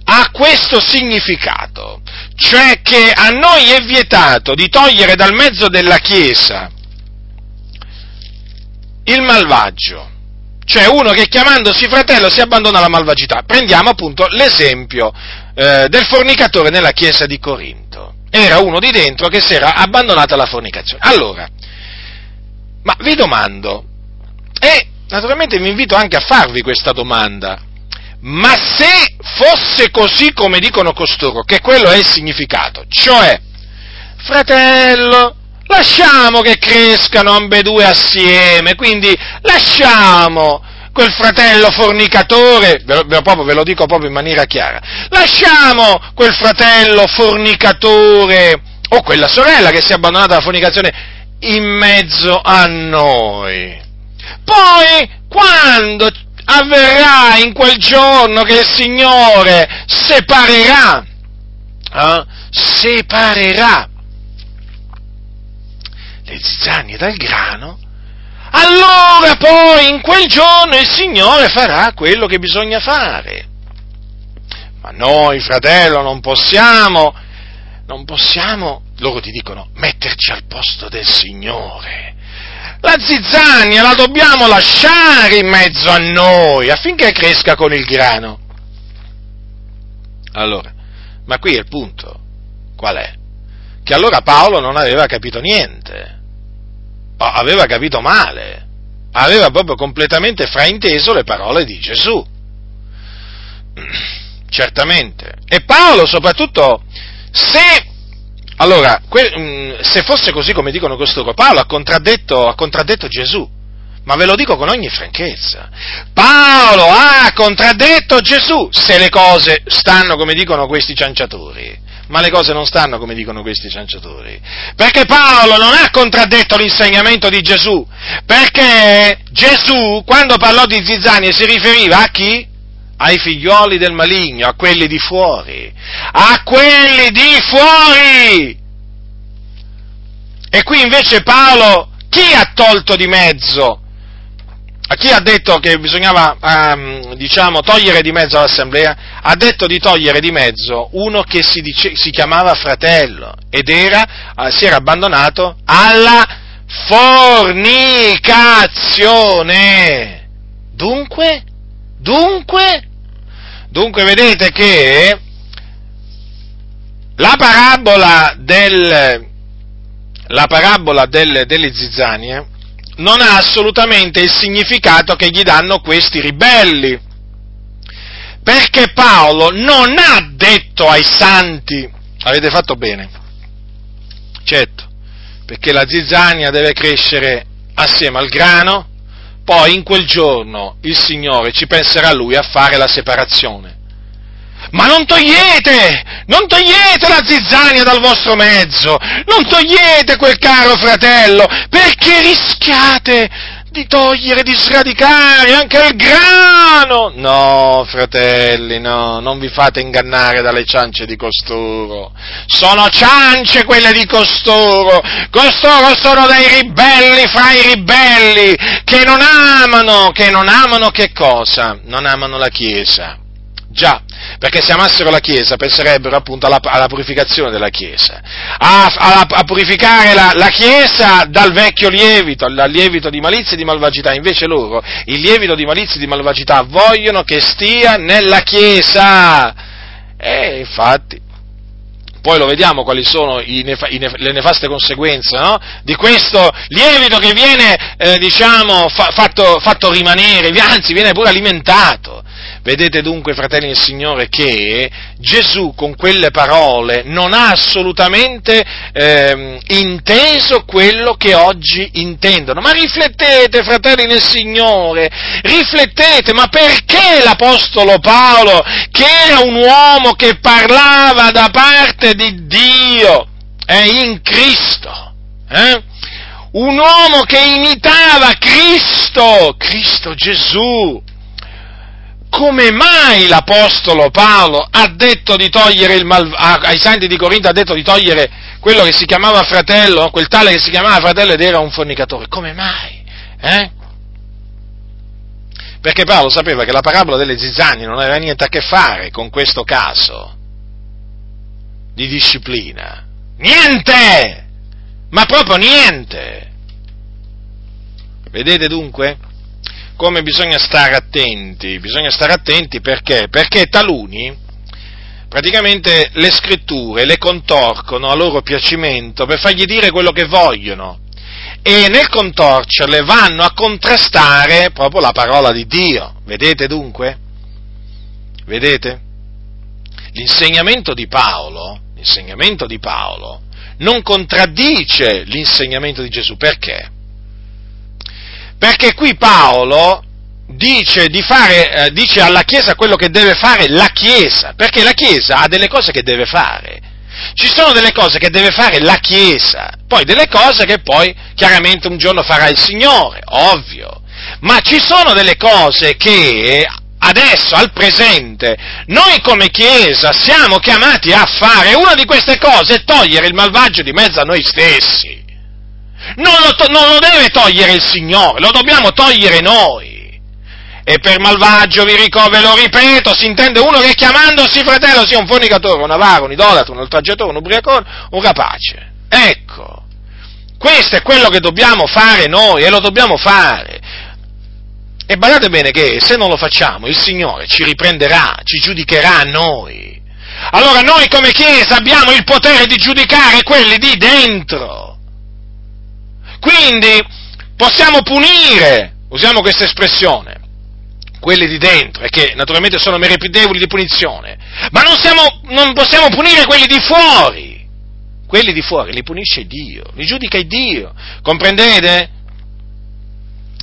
ha questo significato, cioè che a noi è vietato di togliere dal mezzo della Chiesa il malvagio, cioè uno che chiamandosi fratello si abbandona alla malvagità. Prendiamo appunto l'esempio eh, del fornicatore nella chiesa di Corinto. Era uno di dentro che si era abbandonato alla fornicazione. Allora, ma vi domando, e naturalmente vi invito anche a farvi questa domanda, ma se fosse così come dicono costoro, che quello è il significato, cioè, fratello, lasciamo che crescano ambedue assieme, quindi lasciamo quel fratello fornicatore, ve lo, proprio, ve lo dico proprio in maniera chiara, lasciamo quel fratello fornicatore o quella sorella che si è abbandonata alla fornicazione in mezzo a noi. Poi, quando avverrà in quel giorno che il Signore separerà, eh, separerà le zizzanie dal grano, allora poi in quel giorno il Signore farà quello che bisogna fare. Ma noi, fratello, non possiamo, non possiamo, loro ti dicono, metterci al posto del Signore. La zizzania la dobbiamo lasciare in mezzo a noi affinché cresca con il grano. Allora, ma qui è il punto. Qual è? Che allora Paolo non aveva capito niente. Aveva capito male. Aveva proprio completamente frainteso le parole di Gesù. (clears throat) Certamente. E Paolo soprattutto, se allora, mm, se fosse così come dicono costoro, Paolo ha contraddetto, ha contraddetto Gesù, ma ve lo dico con ogni franchezza. Paolo ha contraddetto Gesù se le cose stanno come dicono questi cianciatori. Ma le cose non stanno come dicono questi cianciatori. Perché Paolo non ha contraddetto l'insegnamento di Gesù. Perché Gesù, quando parlò di zizzanie, si riferiva a chi? ai figlioli del maligno, a quelli di fuori, a quelli di fuori. E qui invece Paolo, chi ha tolto di mezzo? A chi ha detto che bisognava, um, diciamo, togliere di mezzo l'assemblea? Ha detto di togliere di mezzo uno che si, dice, si chiamava fratello ed era, uh, si era abbandonato alla fornicazione. Dunque, dunque, Dunque vedete che la parabola, del, la parabola del, delle zizzanie non ha assolutamente il significato che gli danno questi ribelli. Perché Paolo non ha detto ai santi, avete fatto bene, certo, perché la zizzania deve crescere assieme al grano, poi in quel giorno il Signore ci penserà Lui a fare la separazione. Ma non togliete, non togliete la zizzania dal vostro mezzo, non togliete quel caro fratello, perché rischiate di togliere, di sradicare anche il grano. No, fratelli, no, non vi fate ingannare dalle ciance di costoro. Sono ciance quelle di costoro. Costoro sono dei ribelli fra i ribelli che non amano, che non amano che cosa? Non amano la Chiesa. Già, perché se amassero la Chiesa penserebbero appunto alla, alla purificazione della Chiesa, a, a, a purificare la, la, Chiesa dal vecchio lievito, dal lievito di malizia e di malvagità, invece loro il lievito di malizia e di malvagità vogliono che stia nella Chiesa. E infatti, poi lo vediamo quali sono nef- nef- le nefaste conseguenze no? di questo lievito che viene, eh, diciamo, fa- fatto, fatto rimanere, anzi viene pure alimentato. Vedete dunque, fratelli del Signore, che Gesù con quelle parole non ha assolutamente eh, inteso quello che oggi intendono. Ma riflettete, fratelli del Signore, riflettete, ma perché l'Apostolo Paolo, che era un uomo che parlava da parte di Dio, è eh, in Cristo, eh? un uomo che imitava Cristo, Cristo Gesù, come mai l'Apostolo Paolo ha detto di togliere il mal, ai santi di Corinto ha detto di togliere quello che si chiamava fratello, quel tale che si chiamava fratello ed era un fornicatore? Come mai? Eh? Perché Paolo sapeva che la parabola delle zizzanie non aveva niente a che fare con questo caso di disciplina. Niente! Ma proprio niente! Vedete dunque? Come bisogna stare attenti, bisogna stare attenti perché? Perché taluni praticamente le scritture le contorcono a loro piacimento per fargli dire quello che vogliono e nel contorcerle vanno a contrastare proprio la parola di Dio. Vedete dunque? Vedete? L'insegnamento di Paolo, l'insegnamento di Paolo non contraddice l'insegnamento di Gesù. Perché? Perché qui Paolo dice, fare, eh, dice alla Chiesa quello che deve fare la Chiesa, perché la Chiesa ha delle cose che deve fare. Ci sono delle cose che deve fare la Chiesa, poi delle cose che poi chiaramente un giorno farà il Signore, ovvio. ma ci sono delle cose che adesso, al presente, noi come Chiesa siamo chiamati a fare. Una di queste cose è togliere il malvagio di mezzo a noi stessi. Non lo, to- non lo deve togliere il Signore, lo dobbiamo togliere noi. E per malvagio vi ricordo, ve lo ripeto, si intende uno che chiamandosi fratello sia un fornicatore, un avaro, un idolatro, un oltraggiatore, un ubriacone, un rapace. Ecco, questo è quello che dobbiamo fare noi e lo dobbiamo fare. E badate bene che se non lo facciamo il Signore ci riprenderà, ci giudicherà a noi. Allora noi come Chiesa abbiamo il potere di giudicare quelli di dentro. Quindi possiamo punire, usiamo questa espressione, quelli di dentro, e che naturalmente sono meritevoli di punizione, ma non, siamo, non possiamo punire quelli di fuori. Quelli di fuori li punisce Dio, li giudica Dio, comprendete?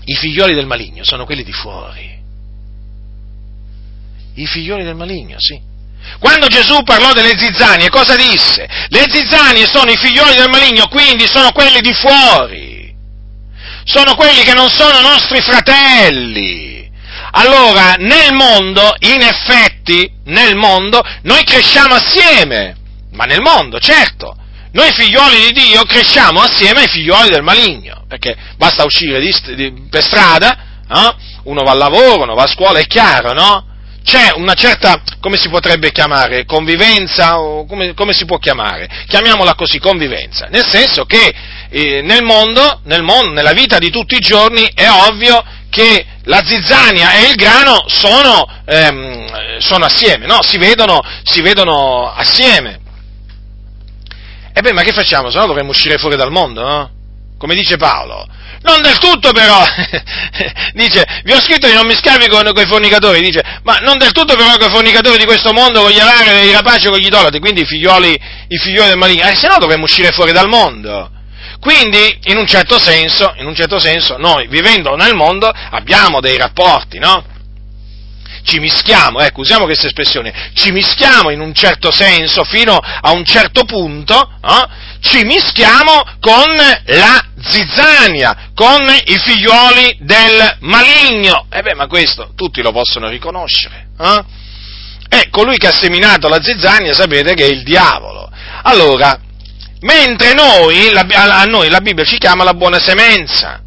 I figlioli del maligno sono quelli di fuori. I figlioli del maligno, sì. Quando Gesù parlò delle zizzanie, cosa disse? Le zizzanie sono i figlioli del maligno, quindi sono quelli di fuori. Sono quelli che non sono nostri fratelli. Allora, nel mondo, in effetti, nel mondo, noi cresciamo assieme. Ma nel mondo, certo. Noi figlioli di Dio cresciamo assieme ai figlioli del maligno, perché basta uscire di, di, per strada, no? uno va al lavoro, uno va a scuola, è chiaro, no? C'è una certa, come si potrebbe chiamare, convivenza, o come, come si può chiamare? Chiamiamola così, convivenza, nel senso che eh, nel, mondo, nel mondo, nella vita di tutti i giorni, è ovvio che la zizzania e il grano sono, ehm, sono assieme, no? si, vedono, si vedono assieme. E beh, ma che facciamo? Se no dovremmo uscire fuori dal mondo, no? Come dice Paolo. Non del tutto però, (laughs) dice, vi ho scritto di non mi scavi con, con, i fornicatori, dice, ma non del tutto però con i fornicatori di questo mondo, con gli avari, i rapaci, con gli idolatri, quindi i figlioli, i figlioli del maligno, eh, se no dovremmo uscire fuori dal mondo. Quindi, in un certo senso, in un certo senso, noi vivendo nel mondo abbiamo dei rapporti, no? Ci mischiamo, ecco, usiamo questa espressione, ci mischiamo in un certo senso fino a un certo punto, no? ci mischiamo con la zizzania, con i figlioli del maligno. E beh, ma questo tutti lo possono riconoscere. Eh? E colui che ha seminato la zizzania sapete che è il diavolo. Allora, mentre noi, la, a noi la Bibbia ci chiama la buona semenza,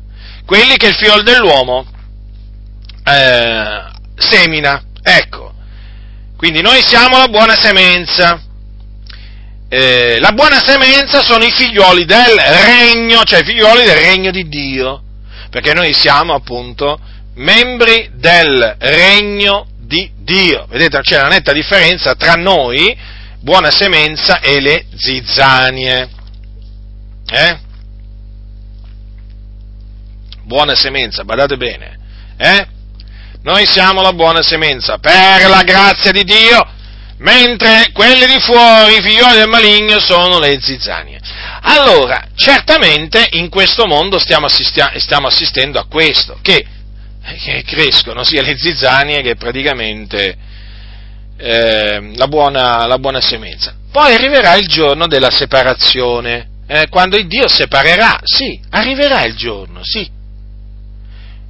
quelli che il figlio dell'uomo eh, semina. Ecco, quindi noi siamo la buona semenza. Eh, la buona semenza sono i figlioli del regno, cioè i figlioli del regno di Dio, perché noi siamo appunto membri del regno di Dio. Vedete, c'è una netta differenza tra noi, buona semenza, e le zizzanie. Eh? Buona semenza, badate bene. Eh? Noi siamo la buona semenza, per la grazia di Dio, mentre quelli di fuori, i figlioli del maligno, sono le zizzanie. Allora, certamente in questo mondo stiamo, stiamo assistendo a questo, che, che, crescono sia le zizzanie che praticamente eh, la, buona, la, buona, semenza. Poi arriverà il giorno della separazione, eh, quando il Dio separerà, sì, arriverà il giorno, sì,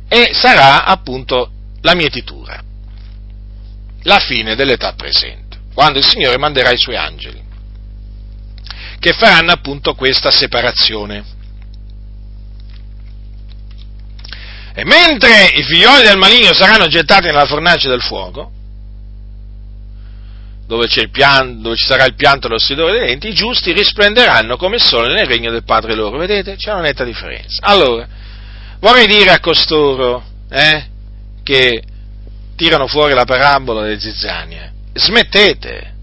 e sarà appunto la mietitura, la fine dell'età presente, quando il Signore manderà i suoi angeli, che faranno appunto questa separazione. E mentre i figlioli del maligno saranno gettati nella fornace del fuoco, dove, pianto, dove, ci sarà il pianto e lo stridore dei denti, i giusti risplenderanno come il sole nel regno del Padre loro. Vedete? C'è una netta differenza. Allora, vorrei dire a costoro, eh, che tirano fuori la parabola delle zizzanie. Smettete,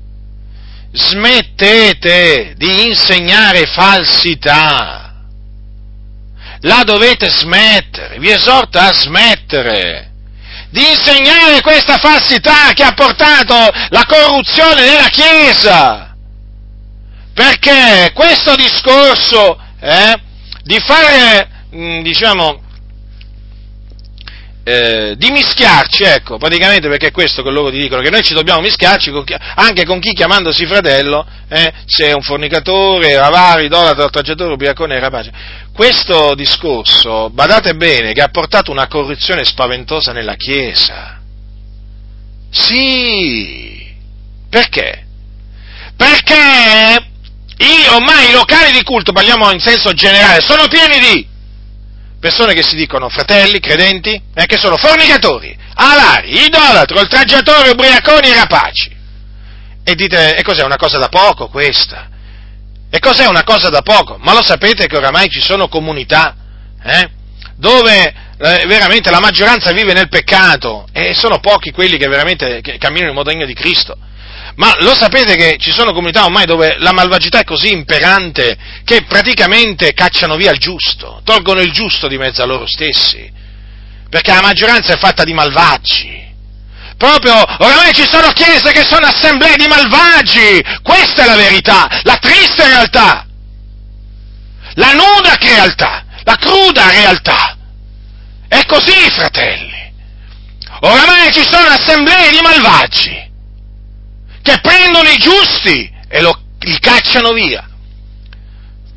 smettete di insegnare falsità. La dovete smettere, vi esorto a smettere di insegnare questa falsità che ha portato la corruzione nella Chiesa. Perché questo discorso eh, di fare, mm, diciamo, eh, di mischiarci, ecco, praticamente perché è questo che loro ti dicono, che noi ci dobbiamo mischiarci con chi, anche con chi chiamandosi fratello, eh, se è un fornicatore, avaro, idolatra, oltraggiatore, ubriacone rapace. Questo discorso, badate bene, che ha portato una corruzione spaventosa nella Chiesa. Sì, perché? Perché i, ormai i locali di culto, parliamo in senso generale, sono pieni di persone che si dicono fratelli, credenti, eh, che sono fornicatori, alari, idolatri, oltraggiatori, ubriaconi e rapaci. E dite, e cos'è una cosa da poco questa? E cos'è una cosa da poco? Ma lo sapete che oramai ci sono comunità eh, dove eh, veramente la maggioranza vive nel peccato e sono pochi quelli che veramente che camminano in modo degno di Cristo. Ma lo sapete che ci sono comunità ormai dove la malvagità è così imperante che praticamente cacciano via il giusto, tolgono il giusto di mezzo a loro stessi, perché la maggioranza è fatta di malvagi. Proprio oramai ci sono chiese che sono assemblee di malvagi, questa è la verità, la triste realtà, la nuda realtà, la cruda realtà. È così, fratelli. Oramai ci sono assemblee di malvagi che prendono i giusti e lo, li cacciano via.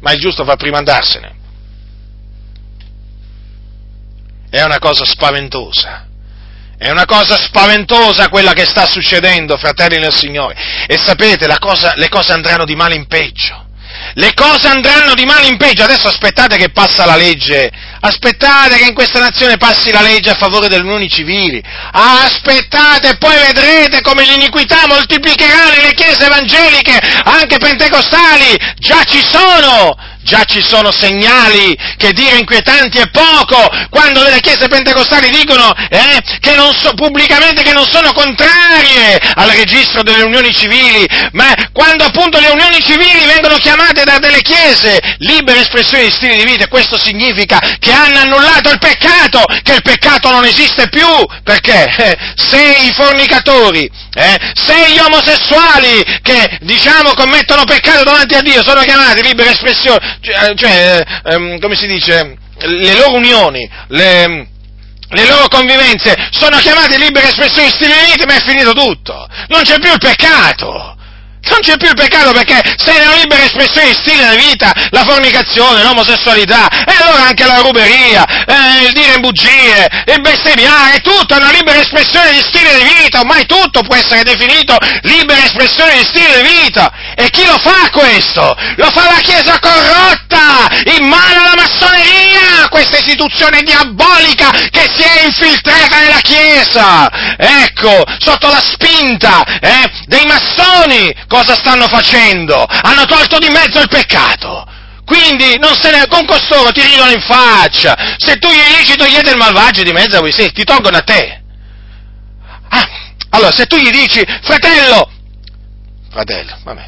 Ma il giusto fa prima andarsene. È una cosa spaventosa. È una cosa spaventosa quella che sta succedendo, fratelli del Signore. E sapete, cosa, le cose andranno di male in peggio. Le cose andranno di male in peggio. Adesso aspettate che passa la legge Aspettate che in questa nazione passi la legge a favore delle unioni civili. Aspettate e poi vedrete come l'iniquità moltiplicherà nelle chiese evangeliche, anche pentecostali. Già ci sono Già ci sono segnali che dire inquietanti è poco, quando le chiese pentecostali dicono eh, che so, pubblicamente che non sono contrarie al registro delle unioni civili, ma quando appunto le unioni civili vengono chiamate da delle chiese libere espressioni di stili di vita, questo significa che hanno annullato il peccato, che il peccato non esiste più, perché? Eh, (laughs) se i fornicatori, eh, se gli omosessuali che diciamo commettono peccato davanti a Dio sono chiamati libere espressioni, cioè, cioè ehm, come si dice, le loro unioni, le, le loro convivenze sono chiamate libere espressioni stili ma è finito tutto. Non c'è più il peccato. Non c'è più il peccato perché se è una libera espressione di stile di vita, la fornicazione, l'omosessualità, e allora anche la ruberia, eh, il dire bugie, il bestemmiare, tutto è una libera espressione di stile di vita, ormai tutto può essere definito libera espressione di stile di vita. E chi lo fa questo? Lo fa la Chiesa corrotta, in mano alla massoneria, questa istituzione diabolica che si è infiltrata nella Chiesa. Ecco, sotto la spinta eh, dei massoni cosa stanno facendo? Hanno tolto di mezzo il peccato. Quindi ne, con costoro ti ridono in faccia. Se tu gli dici togliete il malvagio di mezzo a voi stessi, ti tolgono a te. Ah, allora, se tu gli dici, fratello, fratello, vabbè,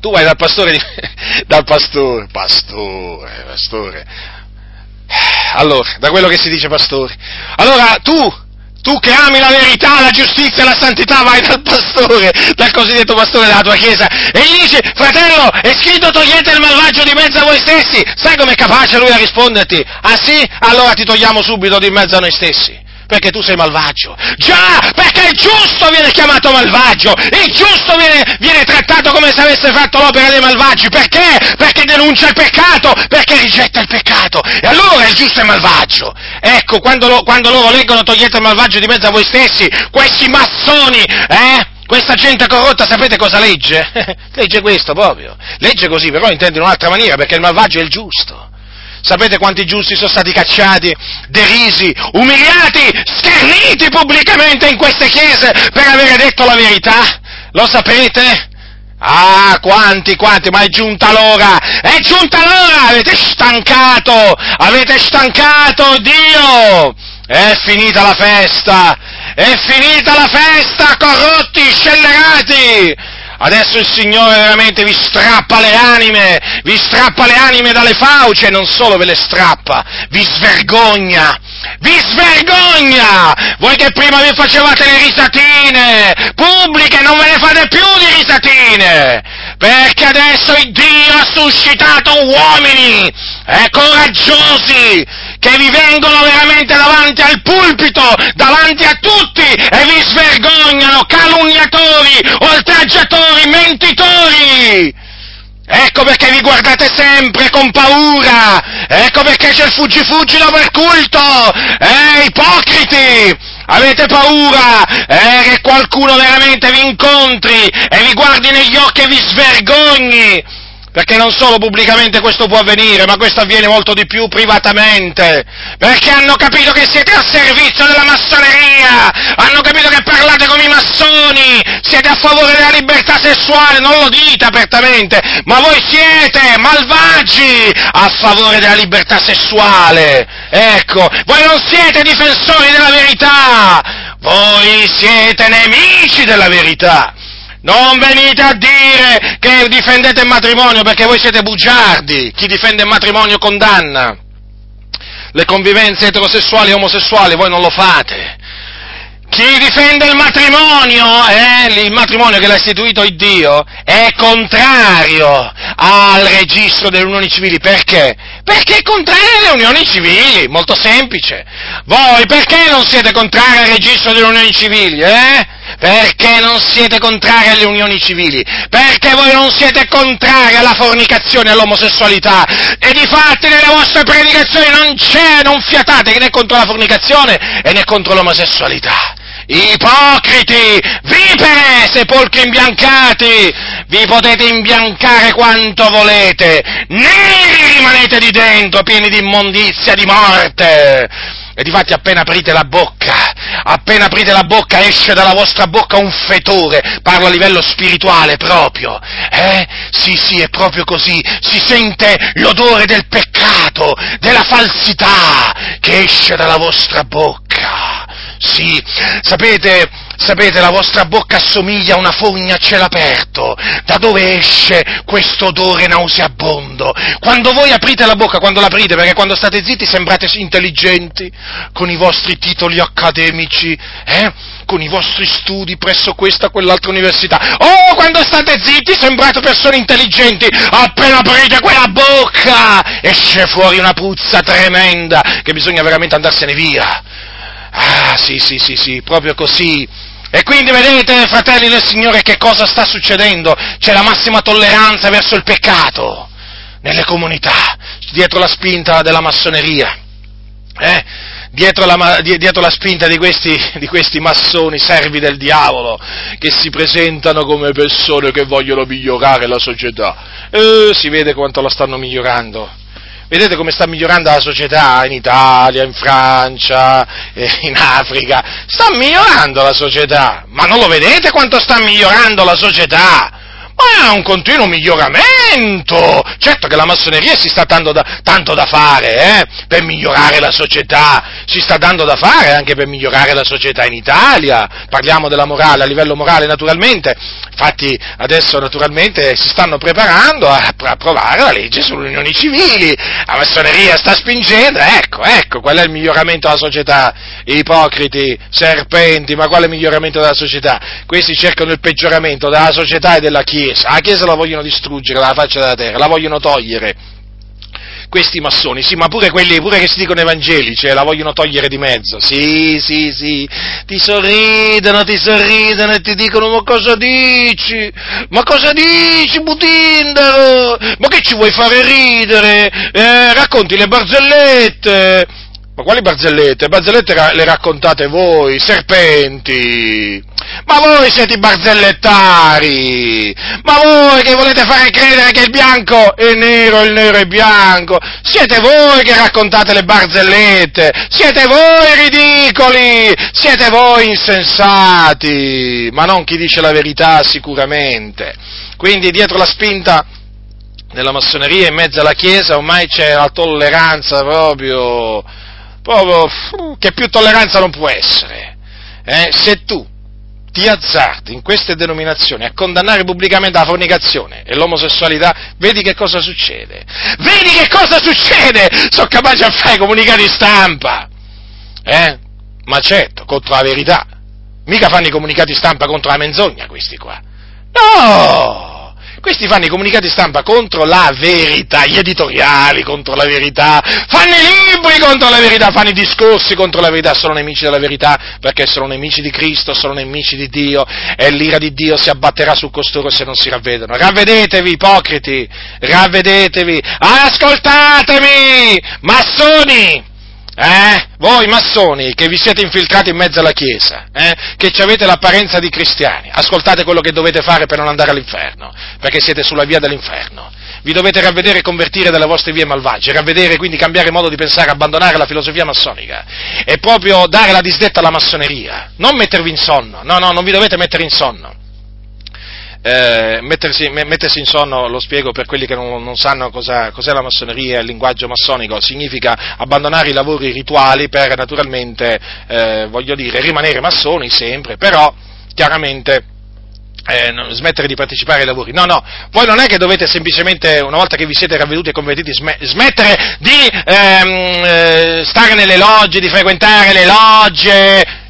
tu vai dal pastore, di, (laughs) dal pastore, pastore, pastore, allora, da quello che si dice pastore, allora tu tu che ami la verità, la giustizia e la santità, vai dal pastore, dal cosiddetto pastore della tua chiesa, e gli dici, fratello, è scritto togliete il malvagio di mezzo a voi stessi. Sai com'è capace lui a risponderti? Ah sì? Allora ti togliamo subito di mezzo a noi stessi perché tu sei malvagio. Già, perché il giusto viene chiamato malvagio, il giusto viene, viene, trattato come se avesse fatto l'opera dei malvagi. Perché? Perché denuncia il peccato, perché rigetta il peccato. E allora il giusto è malvagio. Ecco, quando, lo, quando loro leggono togliete il malvagio di mezzo a voi stessi, questi massoni, eh? Questa gente corrotta sapete cosa legge? (laughs) legge questo proprio. Legge così, però intende in un'altra maniera, perché il malvagio è il giusto. Sapete quanti giusti sono stati cacciati, derisi, umiliati, scherniti pubblicamente in queste chiese per avere detto la verità? Lo sapete? Ah, quanti, quanti, ma è giunta l'ora, è giunta l'ora, avete stancato, avete stancato Dio, è finita la festa, è finita la festa, corrotti, scellerati, Adesso il Signore veramente vi strappa le anime, vi strappa le anime dalle fauce, non solo ve le strappa, vi svergogna, vi svergogna! Voi che prima vi facevate le risatine pubbliche, non ve ne fate più di risatine! Perché adesso il Dio ha suscitato uomini, eh, coraggiosi, che vi vengono veramente davanti al pulpito, davanti a tutti e vi svergognano, calunniatori, oltraggiatori, mentitori. Ecco perché vi guardate sempre con paura, ecco perché c'è il fuggi-fuggi dopo il culto, eh, ipocriti! Avete paura eh, che qualcuno veramente vi incontri e vi guardi negli occhi e vi svergogni? Perché non solo pubblicamente questo può avvenire, ma questo avviene molto di più privatamente. Perché hanno capito che siete a servizio della massoneria, hanno capito che parlate come i massoni, siete a favore della libertà sessuale, non lo dite apertamente, ma voi siete malvagi a favore della libertà sessuale. Ecco, voi non siete difensori della verità, voi siete nemici della verità. Non venite a dire che difendete il matrimonio perché voi siete bugiardi. Chi difende il matrimonio condanna. Le convivenze eterosessuali e omosessuali voi non lo fate. Chi difende il matrimonio, eh, il matrimonio che l'ha istituito il Dio, è contrario al registro delle unioni civili. Perché? Perché è contrario alle unioni civili, molto semplice. Voi perché non siete contrari al registro delle unioni civili? Eh? Perché non siete contrari alle unioni civili? Perché voi non siete contrari alla fornicazione e all'omosessualità? E di fatti nelle vostre predicazioni non c'è, non fiatate né contro la fornicazione e né contro l'omosessualità ipocriti, vipere, sepolcri imbiancati, vi potete imbiancare quanto volete, neri rimanete di dentro, pieni di immondizia, di morte. E difatti appena aprite la bocca, appena aprite la bocca esce dalla vostra bocca un fetore, parlo a livello spirituale proprio, eh? Sì, sì, è proprio così, si sente l'odore del peccato, della falsità che esce dalla vostra bocca. Sì, sapete, sapete, la vostra bocca assomiglia a una fogna a cielo aperto. Da dove esce questo odore nauseabondo? Quando voi aprite la bocca, quando l'aprite, perché quando state zitti sembrate intelligenti, con i vostri titoli accademici, eh? con i vostri studi presso questa o quell'altra università. Oh, quando state zitti sembrate persone intelligenti, appena aprite quella bocca esce fuori una puzza tremenda che bisogna veramente andarsene via. Ah, sì, sì, sì, sì, proprio così. E quindi vedete, fratelli del Signore, che cosa sta succedendo? C'è la massima tolleranza verso il peccato nelle comunità, dietro la spinta della massoneria. Eh? Dietro, la, dietro la, spinta di questi, di questi, massoni, servi del diavolo, che si presentano come persone che vogliono migliorare la società. E si vede quanto la stanno migliorando. Vedete come sta migliorando la società in Italia, in Francia, eh, in Africa. Sta migliorando la società. Ma non lo vedete quanto sta migliorando la società? Ma un continuo miglioramento! Certo che la massoneria si sta dando da, tanto da fare, eh, per migliorare la società, si sta dando da fare anche per migliorare la società in Italia, parliamo della morale, a livello morale naturalmente, infatti adesso naturalmente si stanno preparando a approvare la legge sulle unioni civili, la massoneria sta spingendo, ecco, ecco, qual è il miglioramento della società? Ipocriti, serpenti, ma quale miglioramento della società? Questi cercano il peggioramento della società e della Chiesa Chiesa, la Chiesa la vogliono distruggere dalla faccia della terra, la vogliono togliere. Questi massoni, sì, ma pure quelli pure che si dicono evangelici, eh, la vogliono togliere di mezzo. Sì, sì, sì, ti sorridono, ti sorridono e ti dicono, ma cosa dici? Ma cosa dici, Butindaro? Ma che ci vuoi fare ridere? Eh, racconti le barzellette. Ma quali barzellette? Barzellette le raccontate voi, serpenti! Ma voi siete i barzellettari! Ma voi che volete fare credere che il bianco è nero il nero è bianco! Siete voi che raccontate le barzellette! Siete voi ridicoli! Siete voi insensati! Ma non chi dice la verità sicuramente. Quindi dietro la spinta della massoneria in mezzo alla Chiesa ormai c'è la tolleranza proprio proprio che più tolleranza non può essere. Eh? Se tu ti azzardi in queste denominazioni a condannare pubblicamente la fornicazione e l'omosessualità, vedi che cosa succede. Vedi che cosa succede! Sono capace a fare comunicati stampa. Eh? Ma certo, contro la verità. Mica fanno i comunicati stampa contro la menzogna questi qua. No! Questi fanno i comunicati stampa contro la verità, gli editoriali contro la verità, fanno i libri contro la verità, fanno i discorsi contro la verità, sono nemici della verità perché sono nemici di Cristo, sono nemici di Dio e l'ira di Dio si abbatterà su costoro se non si ravvedono. Ravvedetevi, ipocriti, ravvedetevi, ascoltatemi, massoni! Eh? Voi massoni che vi siete infiltrati in mezzo alla Chiesa, eh? che avete l'apparenza di cristiani, ascoltate quello che dovete fare per non andare all'inferno, perché siete sulla via dell'inferno. Vi dovete ravvedere e convertire dalle vostre vie malvagie, ravvedere quindi cambiare modo di pensare, abbandonare la filosofia massonica e proprio dare la disdetta alla massoneria, non mettervi in sonno, no, no, non vi dovete mettere in sonno eh, mettersi, mettersi, in sonno, lo spiego per quelli che non, non sanno cosa, cos'è la massoneria e il linguaggio massonico, significa abbandonare i lavori rituali per naturalmente, eh, voglio dire, rimanere massoni sempre, però chiaramente eh, smettere di partecipare ai lavori. No, no, voi non è che dovete semplicemente, una volta che vi siete ravveduti e convertiti, smettere di ehm, eh, stare nelle logge, di frequentare le logge,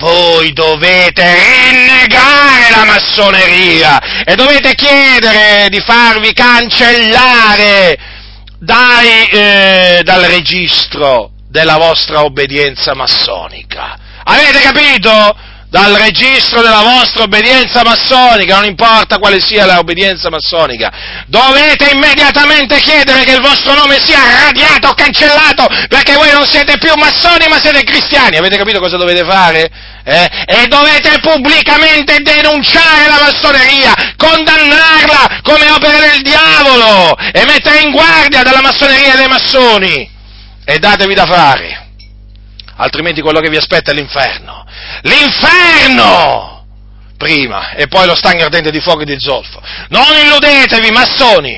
voi dovete rinnegare la massoneria e dovete chiedere di farvi cancellare dai, eh, dal registro della vostra obbedienza massonica. Avete capito? Dal registro della vostra obbedienza massonica, non importa quale sia l'obbedienza massonica, dovete immediatamente chiedere che il vostro nome sia radiato cancellato, perché voi non siete più massoni ma siete cristiani. Avete capito cosa dovete fare? Eh? E dovete pubblicamente denunciare la massoneria, condannarla come opera del diavolo e mettere in guardia dalla massoneria dei massoni. E datevi da fare altrimenti quello che vi aspetta è l'inferno. L'inferno! Prima, e poi lo stagno ardente di fuoco e di zolfo. Non illudetevi, massoni!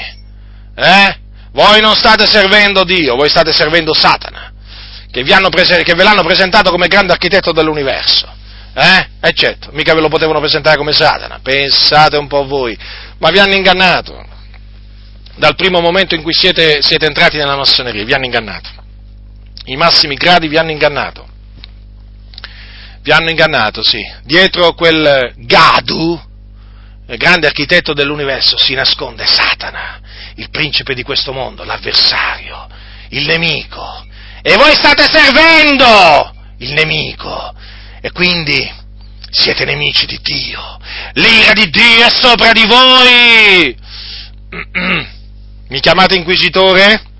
Eh? Voi non state servendo Dio, voi state servendo Satana, che, prese- che ve l'hanno presentato come grande architetto dell'universo. Eh? E certo, mica ve lo potevano presentare come Satana, pensate un po' voi, ma vi hanno ingannato. Dal primo momento in cui siete, siete entrati nella massoneria, vi hanno ingannato i massimi gradi vi hanno ingannato. Vi hanno ingannato, sì. Dietro quel Gadu, il grande architetto dell'universo, si nasconde Satana, il principe di questo mondo, l'avversario, il nemico. E voi state servendo il nemico. E quindi siete nemici di Dio. L'ira di Dio è sopra di voi. (clears throat) Mi chiamate inquisitore?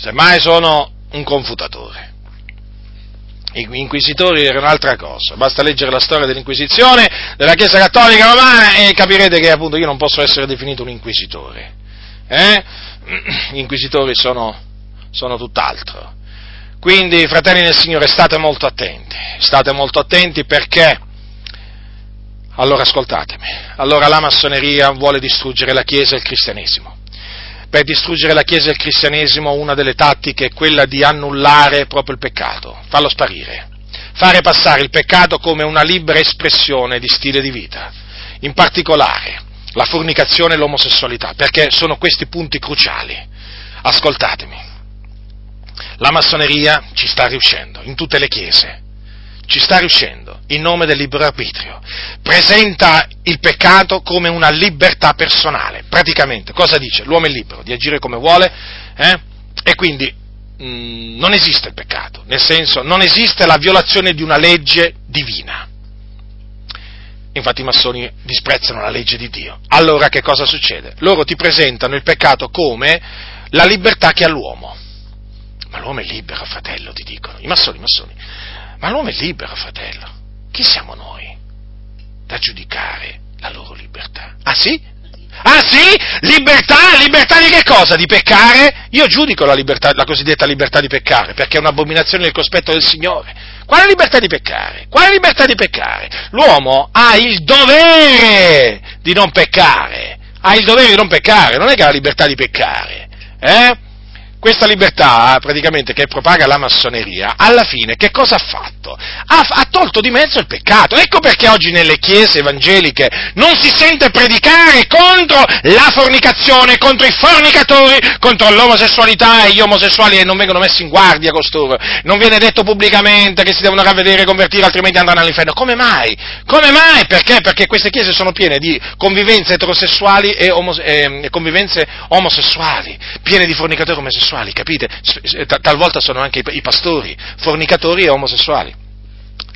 semmai sono un confutatore. I inquisitori erano un'altra cosa, basta leggere la storia dell'Inquisizione, della Chiesa Cattolica Romana e capirete che appunto io non posso essere definito un inquisitore. Eh? (clears throat) Gli inquisitori sono, sono tutt'altro. Quindi, fratelli del Signore, state molto attenti, state molto attenti perché, allora ascoltatemi, allora la massoneria vuole distruggere la Chiesa e il cristianesimo per distruggere la Chiesa e il cristianesimo una delle tattiche è quella di annullare proprio il peccato, farlo sparire, fare passare il peccato come una libera espressione di stile di vita, in particolare la fornicazione e l'omosessualità, perché sono questi punti cruciali. Ascoltatemi, la massoneria ci sta riuscendo in tutte le chiese, ci sta riuscendo in nome del libero arbitrio. Presenta il peccato come una libertà personale, praticamente. Cosa dice? L'uomo è libero di agire come vuole eh? e quindi mh, mm, non esiste il peccato, nel senso non esiste la violazione di una legge divina. Infatti i massoni disprezzano la legge di Dio. Allora che cosa succede? Loro ti presentano il peccato come la libertà che ha l'uomo. Ma l'uomo è libero, fratello, ti dicono. I massoni, i massoni ma l'uomo è libero, fratello. Chi siamo noi da giudicare la loro libertà? Ah sì? Ah sì? Libertà? Libertà di che cosa? Di peccare? Io giudico la, libertà, la cosiddetta libertà di peccare, perché è un'abominazione del cospetto del Signore. Quale libertà di peccare? Quale libertà di peccare? L'uomo ha il dovere di non peccare. Ha il dovere di non peccare, non è che ha la libertà di peccare. Eh? Questa libertà, praticamente, che propaga la massoneria, alla fine che cosa ha fatto? Ha, ha, tolto di mezzo il peccato. Ecco perché oggi nelle chiese evangeliche non si sente predicare contro la fornicazione, contro i fornicatori, contro l'omosessualità e gli omosessuali e non vengono messi in guardia costoro. Non viene detto pubblicamente che si devono ravvedere e convertire, altrimenti andranno all'inferno. Come mai? Come mai? Perché? Perché queste chiese sono piene di convivenze eterosessuali e, omos- e convivenze omosessuali, piene di fornicatori omosessuali omosessuali, capite? Talvolta sono anche i pastori, fornicatori e omosessuali.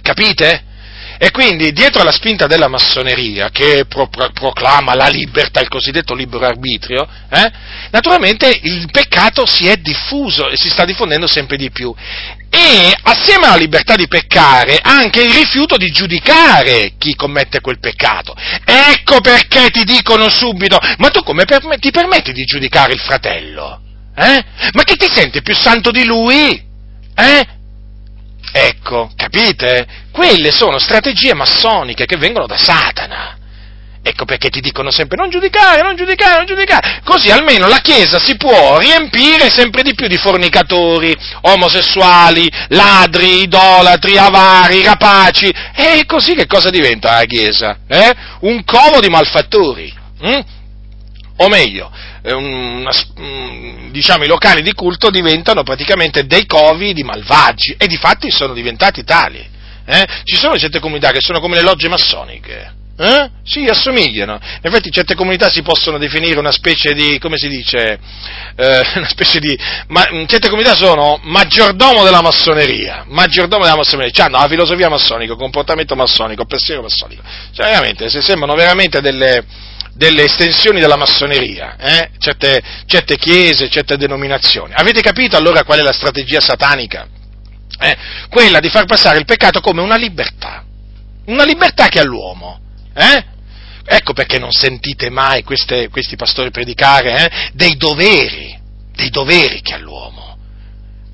Capite? E quindi, dietro alla spinta della massoneria, che pro, pro, proclama la libertà, il cosiddetto libero arbitrio, eh, naturalmente il peccato si è diffuso e si sta diffondendo sempre di più. E assieme alla libertà di peccare, anche il rifiuto di giudicare chi commette quel peccato. Ecco perché ti dicono subito, ma tu come per, ti permetti di giudicare il fratello? Eh? Ma che ti senti più santo di lui? Eh? Ecco, capite? Quelle sono strategie massoniche che vengono da Satana. Ecco perché ti dicono sempre non giudicare, non giudicare, non giudicare. Così almeno la Chiesa si può riempire sempre di più di fornicatori, omosessuali, ladri, idolatri, avari, rapaci. E così che cosa diventa la Chiesa? Eh? Un covo di malfattori. Hm? O meglio, una, diciamo, i locali di culto diventano praticamente dei covi di malvagi e di fatti sono diventati tali. Eh? Ci sono certe comunità che sono come le logge massoniche. Eh? Sì, assomigliano. In effetti certe comunità si possono definire una specie di, come si dice, eh, (laughs) una specie di, ma, certe comunità sono maggiordomo della massoneria, maggiordomo della massoneria, cioè hanno la filosofia massonica, comportamento massonico, pensiero massonico. Cioè veramente, se sembrano veramente delle, delle estensioni della massoneria, eh? certe, certe, chiese, certe denominazioni. Avete capito allora qual è la strategia satanica? Eh? Quella di far passare il peccato come una libertà, una libertà che ha l'uomo. Eh? Ecco perché non sentite mai queste, questi pastori predicare eh? dei doveri, dei doveri che ha l'uomo.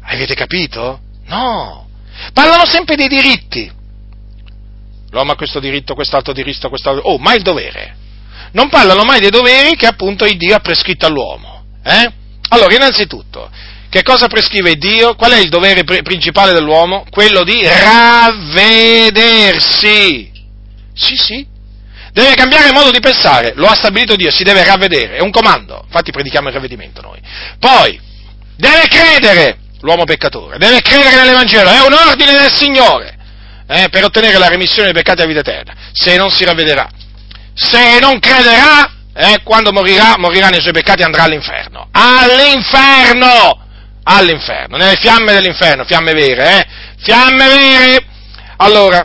Avete capito? No, parlano sempre dei diritti. L'uomo ha questo diritto, quest'altro diritto, quest'altro... Oh, ma il dovere non parlano mai dei doveri che appunto Dio ha prescritto all'uomo. Eh? Allora, innanzitutto, che cosa prescrive Dio? Qual è il dovere principale dell'uomo? Quello di ravvedersi. Sì, sì. Deve cambiare modo di pensare, lo ha stabilito Dio, si deve ravvedere, è un comando, infatti predichiamo il ravvedimento noi. Poi, deve credere, l'uomo peccatore, deve credere nell'Evangelo, è un ordine del Signore, eh, per ottenere la remissione dei peccati a vita eterna, se non si ravvederà se non crederà, eh, quando morirà, morirà nei suoi peccati e andrà all'inferno. All'inferno! All'inferno, nelle fiamme dell'inferno, fiamme vere, eh? Fiamme vere! Allora,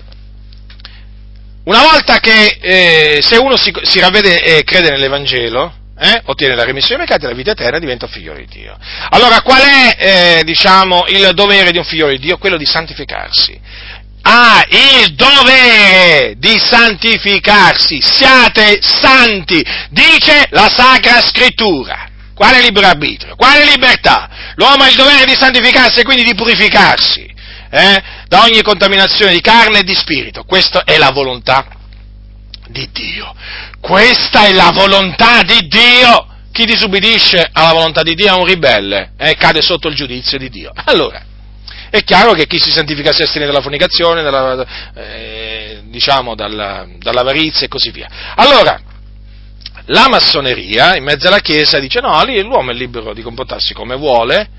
una volta che eh, se uno si, si, ravvede e crede nell'Evangelo, eh, ottiene la remissione dei peccati e la vita eterna diventa figlio di Dio. Allora, qual è, eh, diciamo, il dovere di un figlio di Dio? Quello di santificarsi ha il dovere di santificarsi, siate santi, dice la Sacra Scrittura. Quale libero arbitrio? Quale libertà? L'uomo ha il dovere di santificarsi e quindi di purificarsi eh, da ogni contaminazione di carne e di spirito. Questa è la volontà di Dio. Questa è la volontà di Dio. Chi disubbidisce alla volontà di Dio è un ribelle e eh, cade sotto il giudizio di Dio. Allora, è chiaro che chi si santifica si astiene dalla fornicazione, dalla, eh, diciamo dalla, dall'avarizia e così via. Allora, la massoneria, in mezzo alla Chiesa, dice no, lì l'uomo è libero di comportarsi come vuole,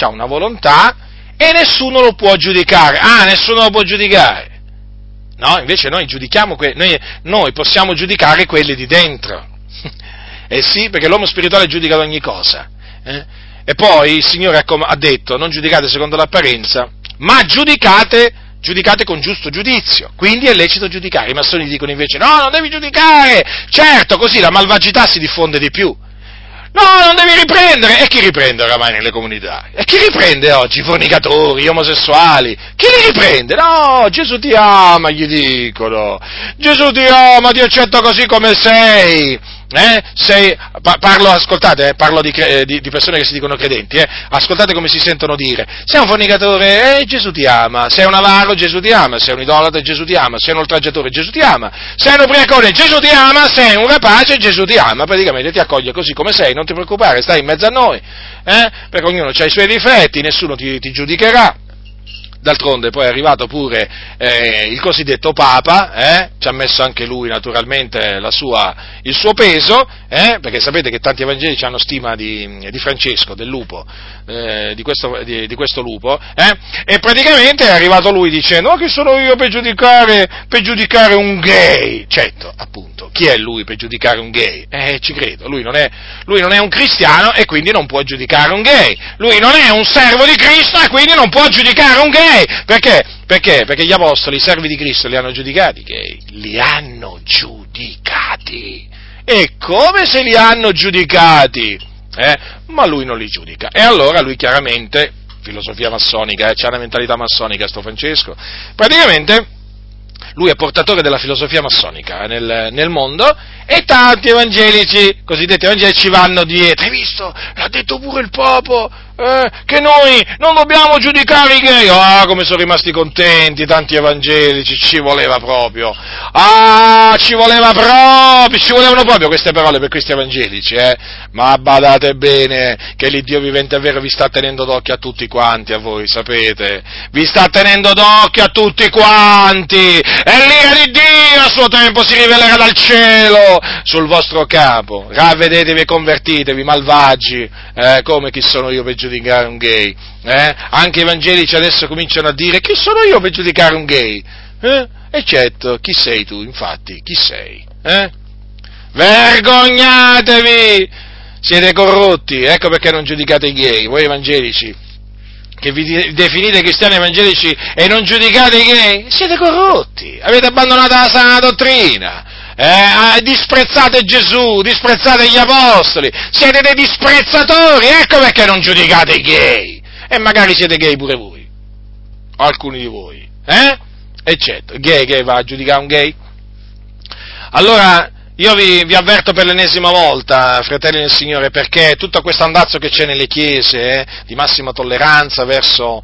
ha una volontà e nessuno lo può giudicare. Ah, nessuno lo può giudicare. No, invece noi giudichiamo, que- noi, noi possiamo giudicare quelli di dentro. (laughs) eh sì, perché l'uomo spirituale giudica ogni cosa. Eh? E poi il Signore ha detto, non giudicate secondo l'apparenza, ma giudicate, giudicate con giusto giudizio. Quindi è lecito giudicare. I massoni dicono invece, no, non devi giudicare. Certo, così la malvagità si diffonde di più. No, non devi riprendere! E chi riprende oramai nelle comunità? E chi riprende oggi? I fornicatori, gli omosessuali? Chi li riprende? No, Gesù ti ama, gli dicono. Gesù ti ama, ti accetta così come sei. Eh, sei, parlo, ascoltate, eh, parlo di, di, di, persone che si dicono credenti, eh, ascoltate come si sentono dire, sei un fornicatore, eh, Gesù ti ama, sei un avaro, Gesù ti ama, sei un idolatra, Gesù ti ama, sei un oltraggiatore, Gesù ti ama, sei un ubriacone, Gesù ti ama, sei un rapace, Gesù ti ama, praticamente ti accoglie così come sei, non ti preoccupare, stai in mezzo a noi, eh, perché ognuno ha i suoi difetti, nessuno ti, ti giudicherà. D'altronde poi è arrivato pure eh, il cosiddetto Papa, eh, ci ha messo anche lui naturalmente sua, il suo peso, eh, perché sapete che tanti evangelici hanno stima di, di Francesco, del lupo, eh, di, questo, di, di, questo, lupo, eh, e praticamente è arrivato lui dicendo, ma chi sono io per giudicare, per giudicare un gay? Certo, appunto, chi è lui per giudicare un gay? Eh, ci credo, lui non, è, lui non è un cristiano e quindi non può giudicare un gay, lui non è un servo di Cristo e quindi non può giudicare un gay, gay. Perché? Perché? Perché gli apostoli, i servi di Cristo, li hanno giudicati gay. Li hanno giudicati. E come se li hanno giudicati? Eh? Ma lui non li giudica. E allora lui chiaramente, filosofia massonica, eh, c'ha una mentalità massonica sto Francesco, praticamente lui è portatore della filosofia massonica nel, nel, mondo e tanti evangelici, cosiddetti evangelici, vanno dietro. Hai visto? L'ha detto pure il Papa, eh, che noi non dobbiamo giudicare i gay. Ah, come sono rimasti contenti tanti evangelici, ci voleva proprio. Ah, ci voleva proprio, ci volevano proprio queste parole per questi evangelici, eh. Ma badate bene che l'Iddio vivente è vero vi sta tenendo d'occhio a tutti quanti, a voi, sapete? Vi sta tenendo d'occhio a tutti quanti. E l'ira di Dio a suo tempo si rivelerà dal cielo sul vostro capo. Ravvedetevi e convertitevi, malvagi, eh, come chi sono io per giudicare giudicare un gay. Eh? Anche i evangelici adesso cominciano a dire chi sono io per giudicare un gay? Eh? E certo, chi sei tu, infatti? Chi sei? Eh? Vergognatevi! Siete corrotti, ecco perché non giudicate i gay, voi evangelici, che vi definite cristiani evangelici e non giudicate i gay, siete corrotti, avete abbandonato la sana dottrina, eh, ah, disprezzate Gesù, disprezzate gli apostoli, siete dei disprezzatori, ecco perché non giudicate i gay, e magari siete gay pure voi, o alcuni di voi, eh? E certo, gay che va a giudicare un gay? Allora, io vi, vi, avverto per l'ennesima volta, fratelli del Signore, perché tutto questo andazzo che c'è nelle chiese eh, di massima tolleranza verso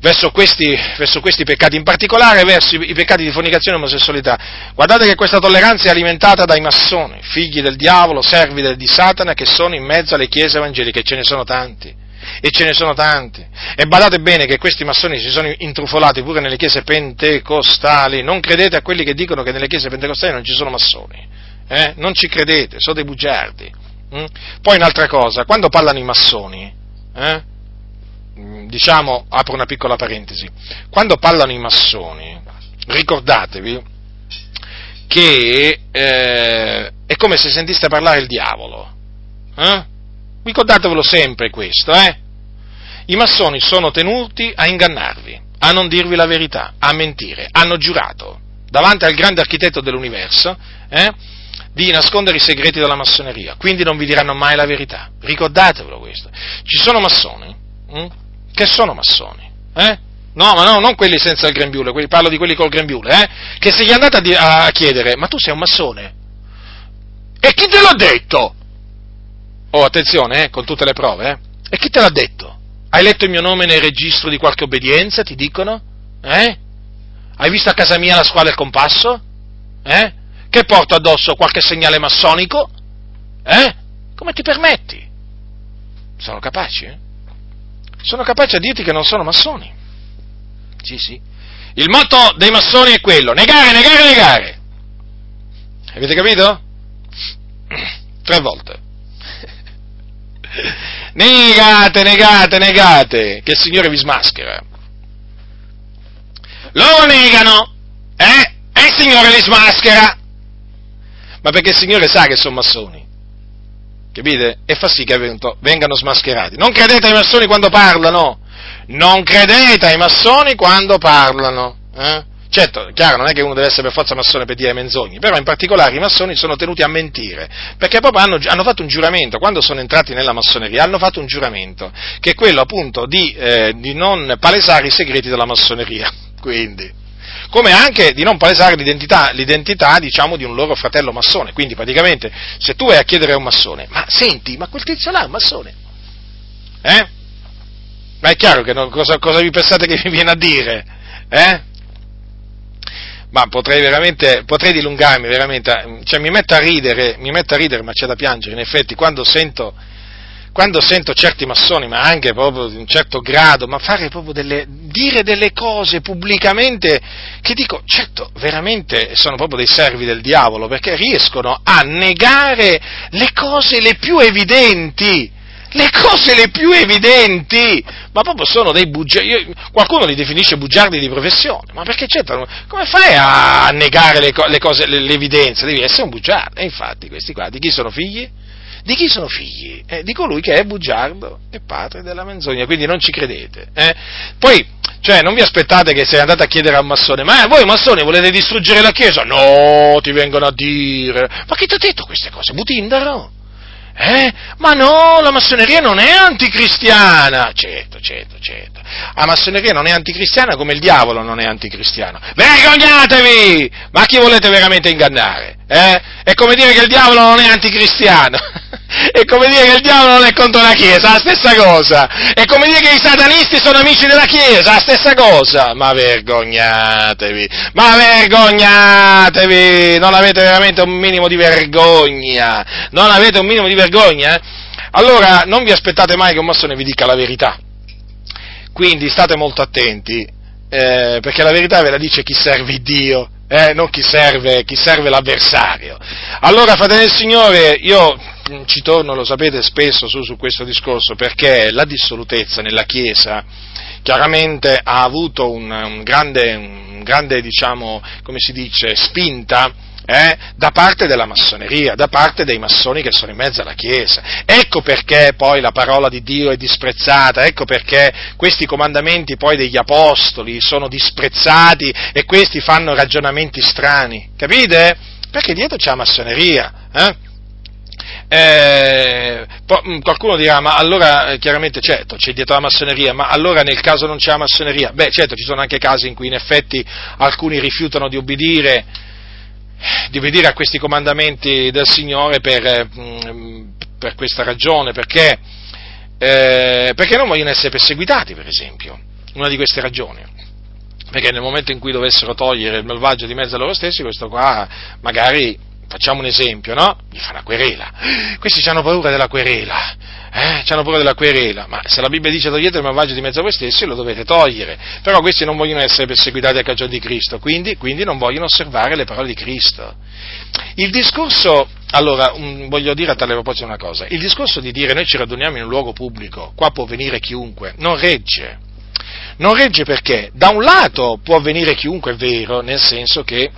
verso questi, verso questi, peccati, in particolare verso i, peccati di fornicazione e omosessualità. Guardate che questa tolleranza è alimentata dai massoni, figli del diavolo, servi di Satana, che sono in mezzo alle chiese evangeliche, ce ne sono tanti. E ce ne sono tanti. E badate bene che questi massoni si sono intrufolati pure nelle chiese pentecostali. Non credete a quelli che dicono che nelle chiese pentecostali non ci sono massoni. Eh? Non ci credete, sono dei bugiardi. Mm? Poi un'altra cosa, quando parlano i massoni, eh? Mm, diciamo, apro una piccola parentesi, quando parlano i massoni, ricordatevi che eh, è come se sentiste parlare il diavolo. Eh? Ricordatevelo sempre questo, eh? I massoni sono tenuti a ingannarvi, a non dirvi la verità, a mentire. Hanno giurato davanti al grande architetto dell'universo eh, di nascondere i segreti della massoneria, quindi non vi diranno mai la verità. Ricordatevelo questo. Ci sono massoni hm, che sono massoni, eh? No, ma no, non quelli senza il grembiule, quelli, parlo di quelli col grembiule, eh? Che se gli andate a, di- a chiedere, ma tu sei un massone? E chi te l'ha detto? Oh, attenzione, eh, con tutte le prove, eh? E chi te l'ha detto? Hai letto il mio nome nel registro di qualche obbedienza, ti dicono? Eh? Hai visto a casa mia la squadra il compasso? Eh? Che porto addosso qualche segnale massonico? Eh? Come ti permetti? Sono capaci, eh? Sono capaci a dirti che non sono massoni. Sì, sì. Il motto dei massoni è quello, negare, negare, negare. Avete capito? Tre volte. (laughs) Negate, negate, negate, che il Signore vi smaschera. Loro negano, eh? E il Signore li smaschera. Ma perché il Signore sa che sono massoni. Capite? E fa sì che vengano smascherati. Non credete ai massoni quando parlano. Non credete ai massoni quando parlano. Eh? Certo, chiaro, non è che uno deve essere per forza massone per dire menzogne, però in particolare i massoni sono tenuti a mentire, perché proprio hanno, hanno fatto un giuramento, quando sono entrati nella massoneria, hanno fatto un giuramento, che è quello appunto di, eh, di non palesare i segreti della massoneria. (laughs) Quindi, come anche di non palesare l'identità, l'identità diciamo, di un loro fratello massone. Quindi praticamente se tu vai a chiedere a un massone, ma senti, ma quel tizio là è un massone? Eh? Ma è chiaro che non, cosa, cosa vi pensate che mi viene a dire? Eh? ma potrei veramente, potrei dilungarmi veramente, cioè mi metto a ridere, mi metto a ridere, ma c'è da piangere, in effetti, quando sento, quando sento certi massoni, ma anche proprio di un certo grado, ma fare proprio delle, dire delle cose pubblicamente che dico, certo, veramente sono proprio dei servi del diavolo, perché riescono a negare le cose le più evidenti, le cose le più evidenti, ma proprio sono dei bugiardi, qualcuno li definisce bugiardi di professione, ma perché certo, come fai a negare le, le cose, l'evidenza? Devi essere un bugiardo, e infatti questi qua, di chi sono figli? Di chi sono figli? Eh, di colui che è bugiardo e padre della menzogna, quindi non ci credete. Eh? Poi, cioè, non vi aspettate che sei andato a chiedere a un massone, ma voi massoni volete distruggere la Chiesa? No, ti vengono a dire. Ma chi ti ha detto queste cose? Butindaro? Eh? Ma no, la massoneria non è anticristiana. Certo, certo, certo. La massoneria non è anticristiana come il diavolo non è anticristiano. Vergognatevi! Ma chi volete veramente ingannare? Eh? È come dire che il diavolo non è anticristiano. (laughs) È come dire che il diavolo non è contro la Chiesa, la stessa cosa. È come dire che i satanisti sono amici della Chiesa, la stessa cosa. Ma vergognatevi, ma vergognatevi! Non avete veramente un minimo di vergogna. Non avete un minimo di vergogna? Eh? Allora, non vi aspettate mai che un massone vi dica la verità. Quindi state molto attenti, eh, perché la verità ve la dice chi serve Dio, eh, non chi serve, chi serve l'avversario. Allora, fratelli del Signore, io ci torno, lo sapete, spesso su, su questo discorso, perché la dissolutezza nella Chiesa chiaramente ha avuto un, un grande, un grande diciamo, come si dice, spinta eh, da parte della massoneria, da parte dei massoni che sono in mezzo alla Chiesa. Ecco perché poi la parola di Dio è disprezzata, ecco perché questi comandamenti poi degli apostoli sono disprezzati e questi fanno ragionamenti strani, capite? Perché dietro c'è la massoneria. Eh? Eh, mm, qualcuno dirà, ma allora eh, chiaramente certo c'è dietro la massoneria, ma allora nel caso non c'è la massoneria? Beh certo ci sono anche casi in cui in effetti alcuni rifiutano di obbedire, di obbedire a questi comandamenti del Signore per, mm, per questa ragione, perché, eh, perché non vogliono essere perseguitati per esempio, una di queste ragioni perché nel momento in cui dovessero togliere il malvagio di mezzo a loro stessi, questo qua magari facciamo un esempio, no? Gli fa una querela. Questi hanno paura della querela, eh? Hanno paura della querela, ma se la Bibbia dice togliete il malvagio di mezzo a voi stessi, lo dovete togliere. Però questi non vogliono essere perseguitati a cagione di Cristo, quindi, quindi non vogliono osservare le parole di Cristo. Il discorso, allora, um, voglio dire a tale proposito una cosa, il discorso di dire noi ci raduniamo in un luogo pubblico, qua può venire chiunque, non regge. Non regge perché, da un lato può venire chiunque, è vero, nel senso che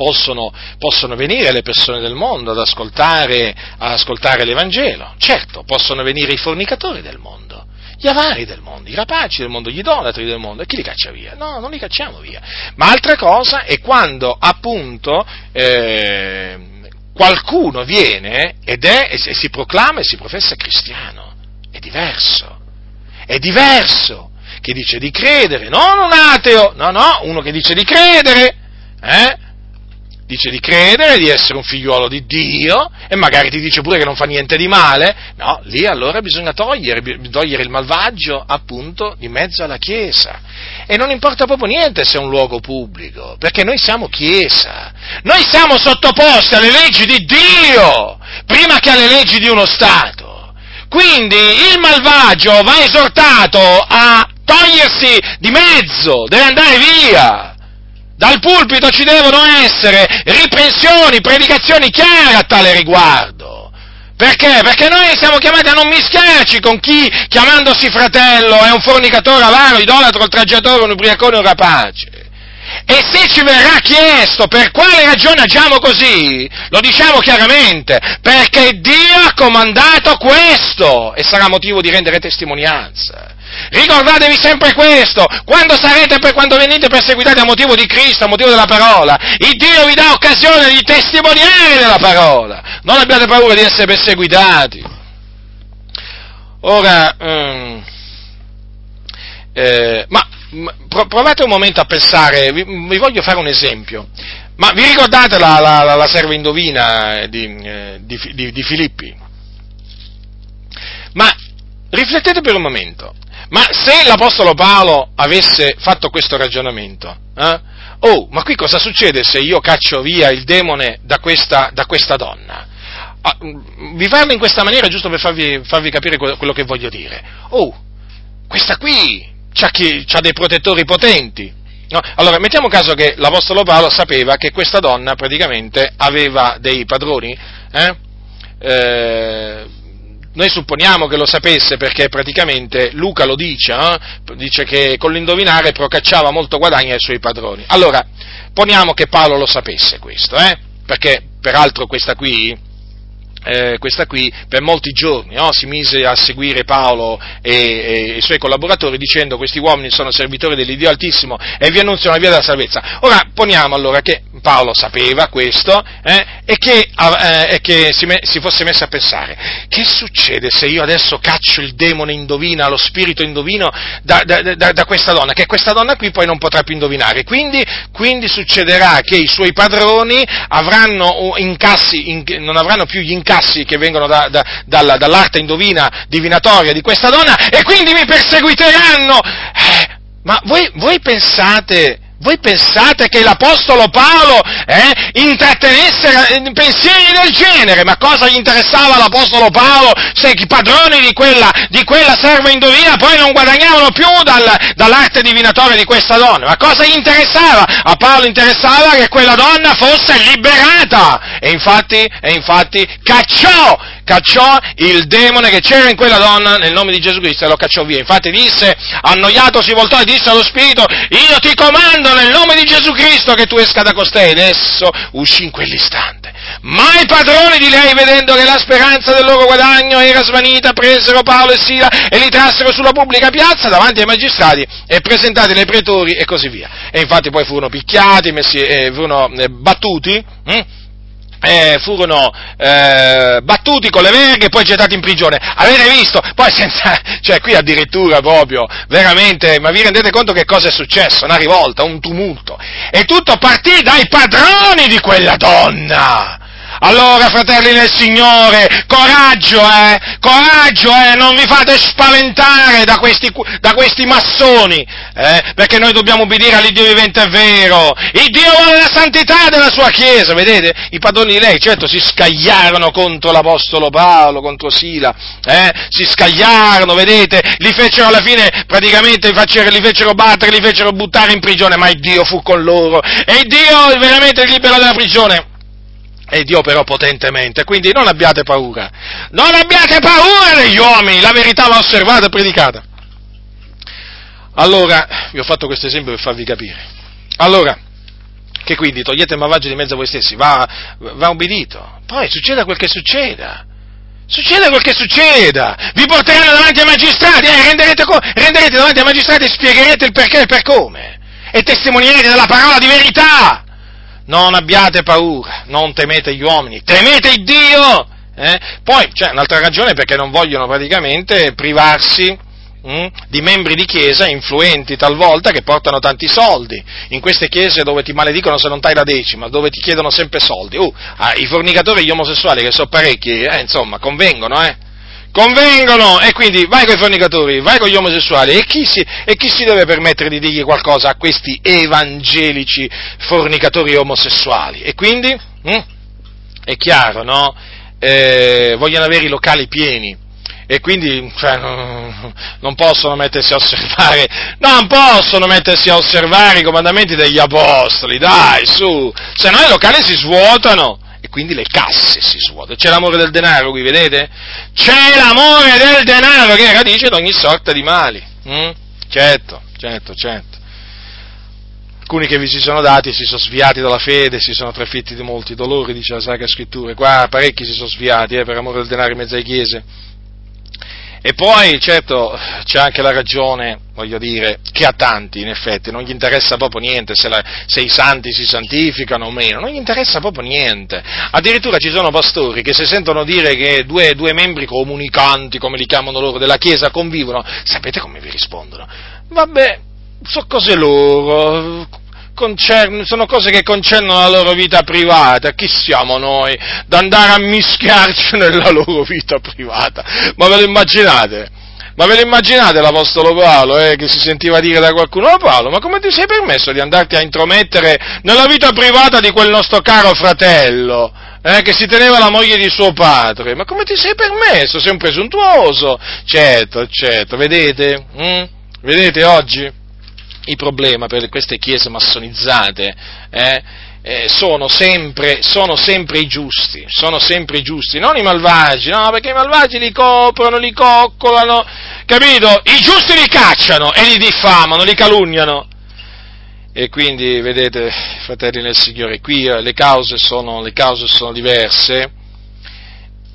possono, possono, venire le persone del mondo ad ascoltare, ad ascoltare l'Evangelo. Certo, possono venire i fornicatori del mondo, gli avari del mondo, i rapaci del mondo, gli idolatri del mondo, e chi li caccia via? No, non li cacciamo via. Ma altra cosa è quando appunto eh, qualcuno viene ed è, e si proclama e si professa cristiano. È diverso. È diverso. Che dice di credere, non un ateo, no, no, uno che dice di credere, eh? Dice di credere, di essere un figliuolo di Dio e magari ti dice pure che non fa niente di male, no, lì allora bisogna togliere, togliere il malvagio appunto di mezzo alla Chiesa. E non importa proprio niente se è un luogo pubblico, perché noi siamo Chiesa, noi siamo sottoposti alle leggi di Dio, prima che alle leggi di uno Stato. Quindi il malvagio va esortato a togliersi di mezzo, deve andare via. Dal pulpito ci devono essere riprensioni, predicazioni chiare a tale riguardo. Perché? Perché noi siamo chiamati a non mischiarci con chi, chiamandosi fratello, è un fornicatore avaro, idolatro, oltraggiatore, un ubriacone, un rapace. E se ci verrà chiesto per quale ragione agiamo così, lo diciamo chiaramente, perché Dio ha comandato questo e sarà motivo di rendere testimonianza. Ricordatevi sempre questo, quando, sarete, quando venite perseguitati a motivo di Cristo, a motivo della parola, il Dio vi dà occasione di testimoniare della parola. Non abbiate paura di essere perseguitati. Ora, um, eh, ma provate un momento a pensare, vi, vi, voglio fare un esempio, ma vi ricordate la, la, la serva indovina di, eh, di, di, di Filippi? Ma riflettete per un momento, ma se l'Apostolo Paolo avesse fatto questo ragionamento, eh? oh, ma qui cosa succede se io caccio via il demone da questa, da questa donna? Ah, vi parlo in questa maniera giusto per farvi, farvi capire quello che voglio dire. Oh, questa qui ha dei protettori potenti. No? Allora, mettiamo caso che l'Apostolo Paolo sapeva che questa donna praticamente aveva dei padroni, eh? Eh, noi supponiamo che lo sapesse perché praticamente Luca lo dice, eh? dice che con l'indovinare procacciava molto guadagno ai suoi padroni. Allora, poniamo che Paolo lo sapesse questo, eh? perché peraltro questa qui, eh, questa qui per molti giorni no? si mise a seguire Paolo e, e, i suoi collaboratori dicendo questi uomini sono servitori dell'Iddio Altissimo e vi annunziano la via della salvezza. Ora poniamo allora che Paolo sapeva questo eh, e che, eh, e che si, me, si, fosse messo a pensare che succede se io adesso caccio il demone indovina, lo spirito indovino da, da, da, da, questa donna, che questa donna qui poi non potrà più indovinare. Quindi, quindi succederà che i suoi padroni avranno incassi, in, non avranno più gli incassi incassi che vengono da, da, dalla, dall'arte indovina divinatoria di questa donna e quindi mi perseguiteranno. Eh, ma voi, voi pensate voi pensate che l'Apostolo Paolo eh, intrattenesse eh, pensieri del genere? Ma cosa gli interessava all'Apostolo Paolo se i padroni di quella, di quella serva indovina poi non guadagnavano più dal, dall'arte divinatoria di questa donna? Ma cosa gli interessava? A Paolo interessava che quella donna fosse liberata e infatti, e infatti cacciò cacciò il demone che c'era in quella donna nel nome di Gesù Cristo e lo cacciò via. Infatti disse, annoiato si voltò e disse allo Spirito, io ti comando nel nome di Gesù Cristo che tu esca da costei. Ed esso uscì in quell'istante. Ma i padroni di lei, vedendo che la speranza del loro guadagno era svanita, presero Paolo e Sila e li trassero sulla pubblica piazza davanti ai magistrati e presentati ai pretori e così via. E infatti poi furono picchiati, messi, eh, furono eh, battuti. Hm? Eh, furono eh, battuti con le verghe e poi gettati in prigione. Avete visto? Poi senza, (laughs) cioè qui addirittura proprio, veramente, ma vi rendete conto che cosa è successo? Una rivolta, un tumulto. E tutto partì dai padroni di quella donna. Allora, fratelli del Signore, coraggio, eh, coraggio, eh, non vi fate spaventare da questi, da questi massoni, eh, perché noi dobbiamo obbedire all'Iddio vivente e vero. Il Dio vuole la santità della sua Chiesa, vedete? I padroni di lei, certo, si scagliarono contro l'Apostolo Paolo, contro Sila, eh, si scagliarono, vedete? Li fecero alla fine, praticamente, li fecero battere, li fecero buttare in prigione, ma il Dio fu con loro, e il Dio veramente li liberò dalla prigione e Dio però potentemente, quindi non abbiate paura, non abbiate paura degli uomini, la verità va osservata e predicata. Allora, vi ho fatto questo esempio per farvi capire. Allora, che quindi togliete il malvagio di mezzo a voi stessi, va, va obbedito, poi succeda quel che succeda. Succeda quel che succeda, vi porteranno davanti ai magistrati, eh, renderete, renderete davanti ai magistrati e spiegherete il perché e il per come, e testimonierete della parola di verità non abbiate paura, non temete gli uomini, temete il Dio! Eh? Poi c'è un'altra ragione perché non vogliono praticamente privarsi mh, hm, di membri di chiesa influenti talvolta che portano tanti soldi. In queste chiese dove ti maledicono se non dai la decima, dove ti chiedono sempre soldi. Uh, ah, I fornicatori e gli omosessuali, che sono parecchi, eh, insomma, convengono, eh? Convengono e quindi vai con i fornicatori, vai con gli omosessuali e chi, si, e chi si deve permettere di dirgli qualcosa a questi evangelici fornicatori omosessuali? E quindi hm? è chiaro, no? Eh, vogliono avere i locali pieni e quindi cioè, non, possono mettersi a osservare, non possono mettersi a osservare i comandamenti degli apostoli, dai, su, se no i locali si svuotano e quindi le casse si svuotano. C'è l'amore del denaro qui, vedete? C'è l'amore del denaro che è radice di ogni sorta di mali. Mm? Certo, certo, certo. Alcuni che vi si sono dati si sono sviati dalla fede, si sono trafitti di molti dolori, dice la Sacra Scrittura. Qua parecchi si sono sviati eh, per amore del denaro in mezzo alle chiese e poi, certo, c'è anche la ragione, voglio dire, che a tanti, in effetti, non gli interessa proprio niente se, la, se, i santi si santificano o meno, non gli interessa proprio niente. Addirittura ci sono pastori che se sentono dire che due, due membri comunicanti, come li chiamano loro, della Chiesa convivono, sapete come vi rispondono? Vabbè, sono cose loro, concern- sono cose che concernono la loro vita privata, chi siamo noi da andare a mischiarci (laughs) nella loro vita privata? Ma ve lo immaginate? Ma ve lo immaginate l'Apostolo Paolo eh, che si sentiva dire da qualcuno, oh Paolo, ma come ti sei permesso di andarti a intromettere nella vita privata di quel nostro caro fratello? Eh, che si teneva la moglie di suo padre, ma come ti sei permesso? Sei un presuntuoso? Certo, certo, vedete? Mm? Vedete oggi? Il problema per queste chiese massonizzate eh, eh, sono, sempre, sono, sempre, i giusti, sono sempre i giusti, non i malvagi, no, perché i malvagi li coprono, li coccolano, capito? I giusti li cacciano e li diffamano, li calunniano. E quindi, vedete, fratelli nel Signore, qui eh, le cause sono, le cause sono diverse.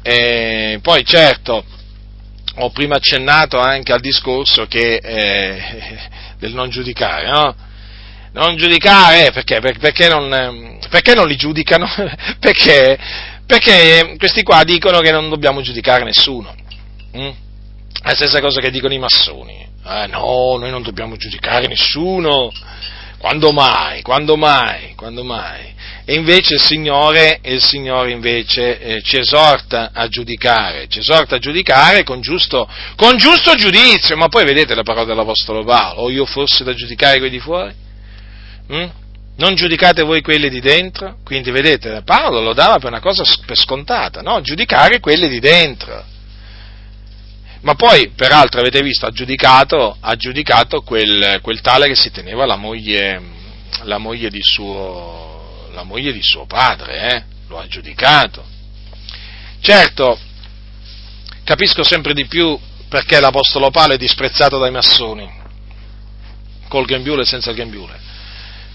E poi, certo, ho prima accennato anche al discorso che eh, del non giudicare, no? Non giudicare, perché? Perché non, perché non li giudicano? (laughs) perché, perché questi qua dicono che non dobbiamo giudicare nessuno. Mm? La stessa cosa che dicono i massoni. Eh, no, noi non dobbiamo giudicare nessuno. Quando mai? Quando mai? Quando mai? E invece il Signore, il Signore invece eh, ci esorta a giudicare, ci esorta a giudicare con giusto, con giusto giudizio, ma poi vedete la parola dell'Apostolo Paolo, o io fossi da giudicare quelli di fuori? Mm? Non giudicate voi quelli di dentro? Quindi vedete, Paolo lo dava per una cosa per scontata, no? Giudicare quelli di dentro. Ma poi, peraltro, avete visto, ha giudicato, ha giudicato quel, quel, tale che si teneva la moglie, la moglie di suo, la moglie di suo padre, eh? lo ha giudicato. Certo, capisco sempre di più perché l'Apostolo Paolo è disprezzato dai massoni, col grembiule e senza il grembiule.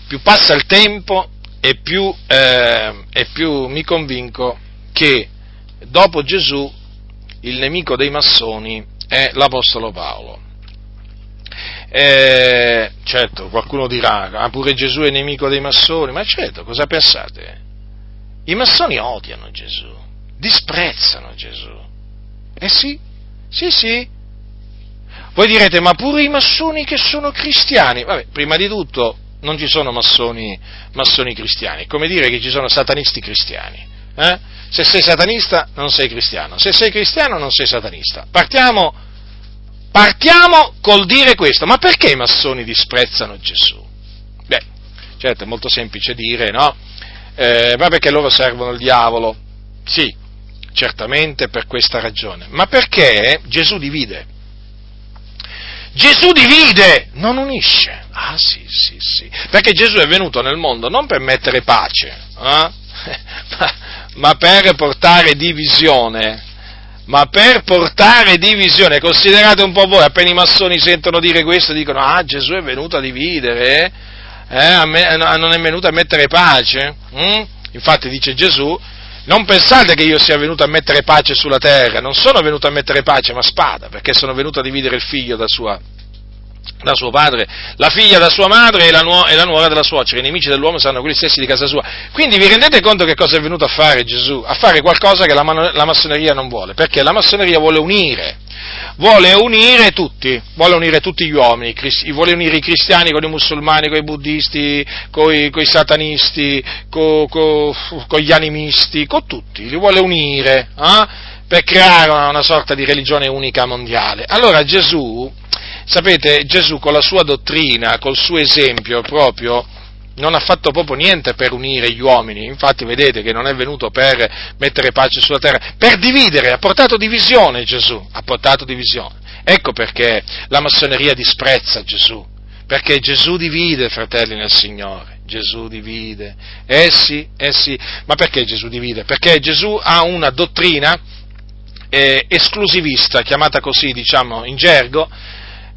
Più passa il tempo e più, eh, e più mi convinco che dopo Gesù il nemico dei massoni è l'Apostolo Paolo. Eh, certo, qualcuno dirà, ah, pure Gesù è nemico dei massoni, ma certo, cosa pensate? I massoni odiano Gesù, disprezzano Gesù. Eh sì, sì, sì. Voi direte, ma pure i massoni che sono cristiani? Vabbè, prima di tutto non ci sono massoni, massoni cristiani, come dire che ci sono satanisti cristiani. Eh? Se sei satanista non sei cristiano, se sei cristiano non sei satanista. Partiamo Partiamo col dire questo, ma perché i massoni disprezzano Gesù? Beh, certo è molto semplice dire, no? Eh, ma perché loro servono il diavolo? Sì, certamente per questa ragione, ma perché Gesù divide. Gesù divide, non unisce. Ah sì, sì, sì, perché Gesù è venuto nel mondo non per mettere pace, eh? (laughs) ma, ma per portare divisione ma per portare divisione, considerate un po' voi, appena i massoni sentono dire questo, dicono, ah Gesù è venuto a dividere, eh? me, non è venuto a mettere pace, mm? infatti dice Gesù, non pensate che io sia venuto a mettere pace sulla terra, non sono venuto a mettere pace ma spada, perché sono venuto a dividere il figlio da sua, da suo padre, la figlia da sua madre e la, nu- e la, nuora della suocera, i nemici dell'uomo saranno quelli stessi di casa sua. Quindi vi rendete conto che cosa è venuto a fare Gesù? A fare qualcosa che la, man- la massoneria non vuole, perché la massoneria vuole unire, vuole unire tutti, vuole unire tutti gli uomini, cristi- vuole unire i cristiani con i musulmani, con i buddisti, con i satanisti, con, gli animisti, con tutti, li vuole unire, eh? per creare una, una sorta di religione unica mondiale. Allora Gesù Sapete, Gesù con la sua dottrina, col suo esempio proprio, non ha fatto proprio niente per unire gli uomini, infatti vedete che non è venuto per mettere pace sulla terra, per dividere, ha portato divisione Gesù, ha portato divisione. Ecco perché la massoneria disprezza Gesù, perché Gesù divide, fratelli nel Signore, Gesù divide. Eh sì, eh sì, ma perché Gesù divide? Perché Gesù ha una dottrina eh, esclusivista, chiamata così, diciamo, in gergo,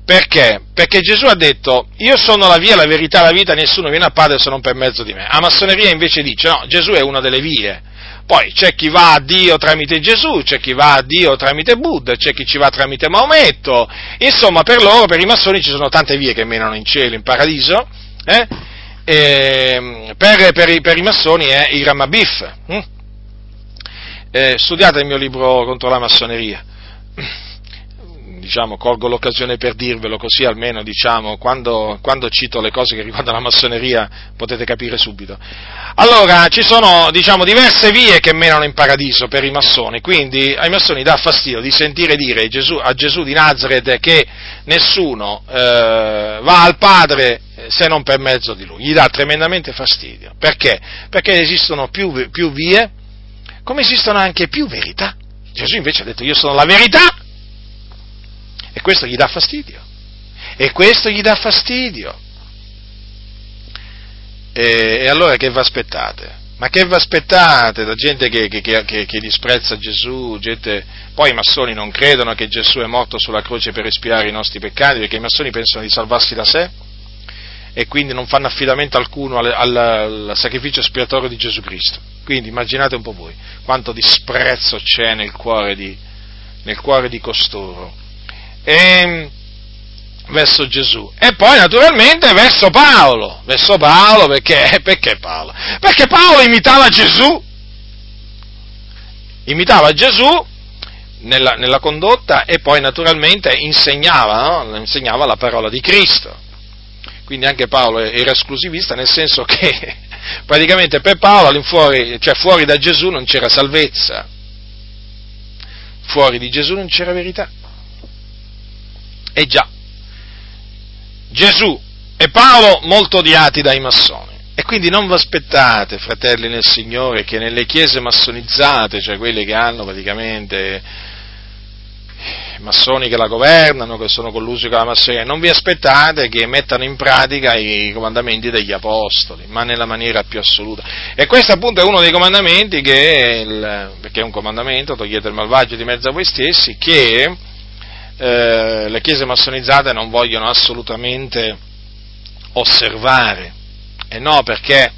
perché? Perché Gesù ha detto, io sono la via, la verità, la vita, nessuno viene a Padre se non per mezzo di me. A massoneria invece dice, no, Gesù è una delle vie. Poi c'è chi va a Dio tramite Gesù, c'è chi va a Dio tramite Buddha, c'è chi ci va tramite Maometto. Insomma, per loro, per i massoni, ci sono tante vie che menano in cielo, in paradiso. Eh? E, per, per, i, per, i, massoni è il Ramabif. Hm? Eh, studiate il mio libro contro la massoneria diciamo, colgo l'occasione per dirvelo così almeno, diciamo, quando, quando, cito le cose che riguardano la massoneria potete capire subito. Allora, ci sono, diciamo, diverse vie che menano in paradiso per i massoni, quindi ai massoni dà fastidio di sentire dire Gesù, a Gesù di Nazareth che nessuno eh, va al Padre se non per mezzo di Lui, gli dà tremendamente fastidio. Perché? Perché esistono più, più vie, come esistono anche più verità. Gesù invece ha detto io sono la verità e questo gli dà fastidio. E questo gli dà fastidio. E, e allora che vi aspettate? Ma che vi aspettate da gente che, che, che, che, disprezza Gesù? Gente... Poi i massoni non credono che Gesù è morto sulla croce per espiare i nostri peccati, perché i massoni pensano di salvarsi da sé e quindi non fanno affidamento alcuno al, al, al sacrificio espiatorio di Gesù Cristo. Quindi immaginate un po' voi quanto disprezzo c'è nel cuore di, nel cuore di costoro e, verso Gesù. E poi naturalmente verso Paolo, verso Paolo perché, (laughs) perché Paolo? Perché Paolo imitava Gesù, imitava Gesù nella, nella condotta e poi naturalmente insegnava, no? insegnava la parola di Cristo. Quindi anche Paolo era esclusivista nel senso (laughs) che praticamente per Paolo cioè fuori da Gesù non c'era salvezza, fuori di Gesù non c'era verità. E già, Gesù e Paolo molto odiati dai massoni. E quindi non vi aspettate, fratelli nel Signore, che nelle chiese massonizzate, cioè quelle che hanno praticamente massoni che la governano, che sono collusi con la massoneria, non vi aspettate che mettano in pratica i comandamenti degli apostoli, ma nella maniera più assoluta. E questo appunto è uno dei comandamenti che, il, perché è un comandamento, togliete il malvagio di mezzo a voi stessi, che eh, le chiese massonizzate non vogliono assolutamente osservare. E no, perché?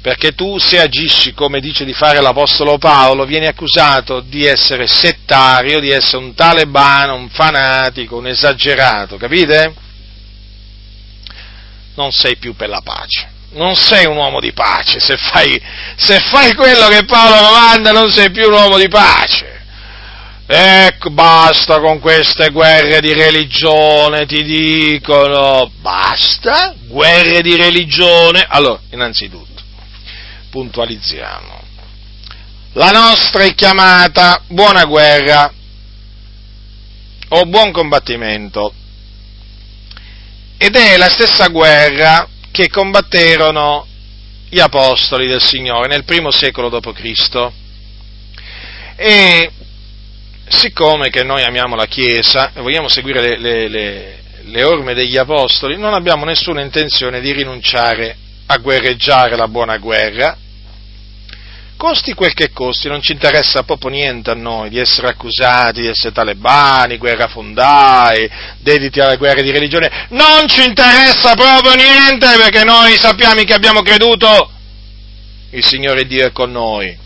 Perché tu se agisci come dice di fare l'Apostolo Paolo, vieni accusato di essere settario, di essere un talebano, un fanatico, un esagerato, capite? Non sei più per la pace non sei un uomo di pace, se fai, se fai, quello che Paolo comanda non sei più un uomo di pace. Ecco, basta con queste guerre di religione, ti dicono, basta, guerre di religione. Allora, innanzitutto, puntualizziamo. La nostra è chiamata buona guerra o buon combattimento ed è la stessa guerra che combatterono gli apostoli del Signore nel primo secolo d.C. E siccome che noi amiamo la Chiesa e vogliamo seguire le, le, le, le orme degli Apostoli, non abbiamo nessuna intenzione di rinunciare a guerreggiare la buona guerra, costi quel che costi, non ci interessa proprio niente a noi di essere accusati di essere talebani, guerrafondai, dediti alle guerre di religione, non ci interessa proprio niente perché noi sappiamo che abbiamo creduto, il Signore Dio è con noi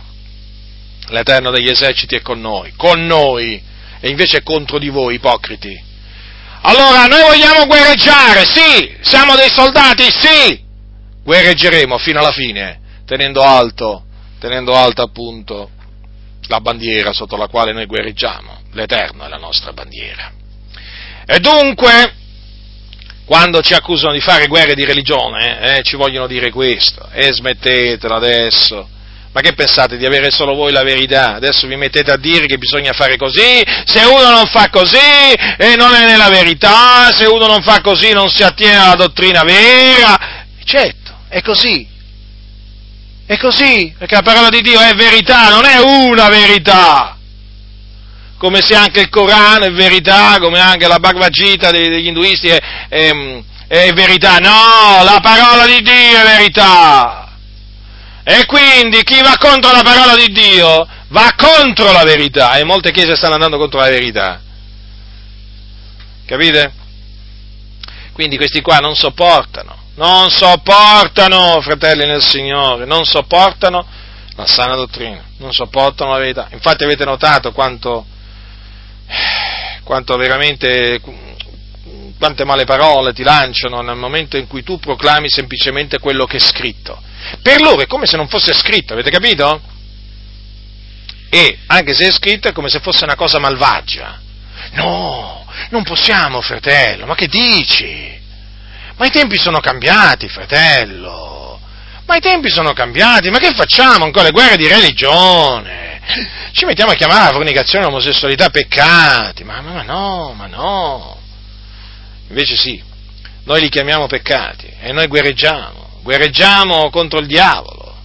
l'Eterno degli eserciti è con noi, con noi, e invece è contro di voi, ipocriti. Allora, noi vogliamo guerreggiare, sì, siamo dei soldati, sì, guerreggeremo fino alla fine, tenendo alto, tenendo alta appunto la bandiera sotto la quale noi guerreggiamo, l'Eterno è la nostra bandiera. E dunque, quando ci accusano di fare guerre di religione, eh, ci vogliono dire questo, e smettetela adesso, ma che pensate di avere solo voi la verità? Adesso vi mettete a dire che bisogna fare così, se uno non fa così e non è nella verità, se uno non fa così non si attiene alla dottrina vera. Certo, è così. È così, perché la parola di Dio è verità, non è una verità. Come se anche il Corano è verità, come anche la Bhagavad Gita degli induisti è, è, è verità. No, la parola di Dio è verità. E quindi chi va contro la parola di Dio va contro la verità e molte chiese stanno andando contro la verità. Capite? Quindi questi qua non sopportano, non sopportano, fratelli nel Signore, non sopportano la sana dottrina, non sopportano la verità. Infatti avete notato quanto, quanto veramente quante male parole ti lanciano nel momento in cui tu proclami semplicemente quello che è scritto. Per loro è come se non fosse scritto, avete capito? E anche se è scritto è come se fosse una cosa malvagia. No, non possiamo, fratello, ma che dici? Ma i tempi sono cambiati, fratello. Ma i tempi sono cambiati, ma che facciamo ancora le guerre di religione? Ci mettiamo a chiamare la fornicazione l'omosessualità peccati, ma, ma, ma no, ma no. Invece sì, noi li chiamiamo peccati e noi guerreggiamo, guerreggiamo contro il diavolo,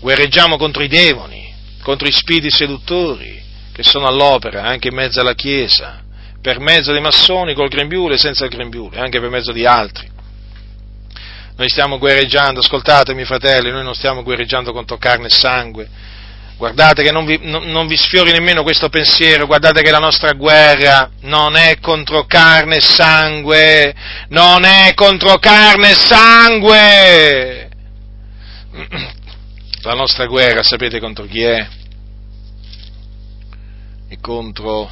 guerreggiamo contro i demoni, contro i spiriti seduttori che sono all'opera anche in mezzo alla Chiesa, per mezzo dei massoni, col grembiule e senza il grembiule, anche per mezzo di altri. Noi stiamo guerreggiando, ascoltatemi fratelli, noi non stiamo guerreggiando contro carne e sangue. Guardate che non vi, non, non vi sfiori nemmeno questo pensiero, guardate che la nostra guerra non è contro carne e sangue, non è contro carne e sangue. (clears throat) La nostra guerra sapete contro chi è? È contro,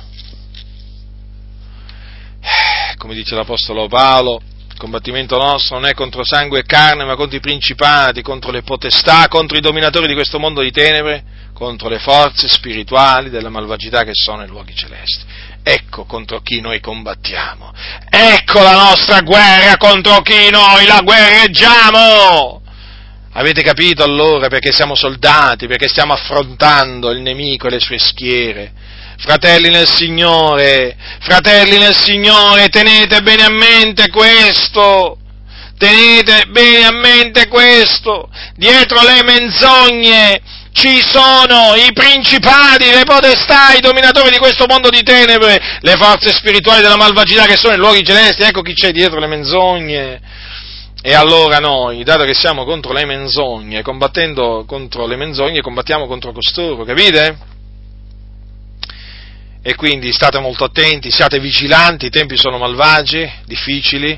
come dice l'Apostolo Paolo, il combattimento nostro non è contro sangue e carne, ma contro i principati, contro le potestà, contro i dominatori di questo mondo di tenebre, contro le forze spirituali della malvagità che sono nei luoghi celesti. Ecco contro chi noi combattiamo. Ecco la nostra guerra contro chi noi la guerreggiamo. Avete capito allora perché siamo soldati, perché stiamo affrontando il nemico e le sue schiere? Fratelli nel Signore, fratelli nel Signore, tenete bene a mente questo. Tenete bene a mente questo. Dietro le menzogne ci sono i principati, le potestà, i dominatori di questo mondo di tenebre, le forze spirituali della malvagità che sono nei luoghi celesti. Ecco chi c'è dietro le menzogne. E allora noi, dato che siamo contro le menzogne, combattendo contro le menzogne, combattiamo contro costoro, capite? e quindi state molto attenti, siate vigilanti, i tempi sono malvagi, difficili,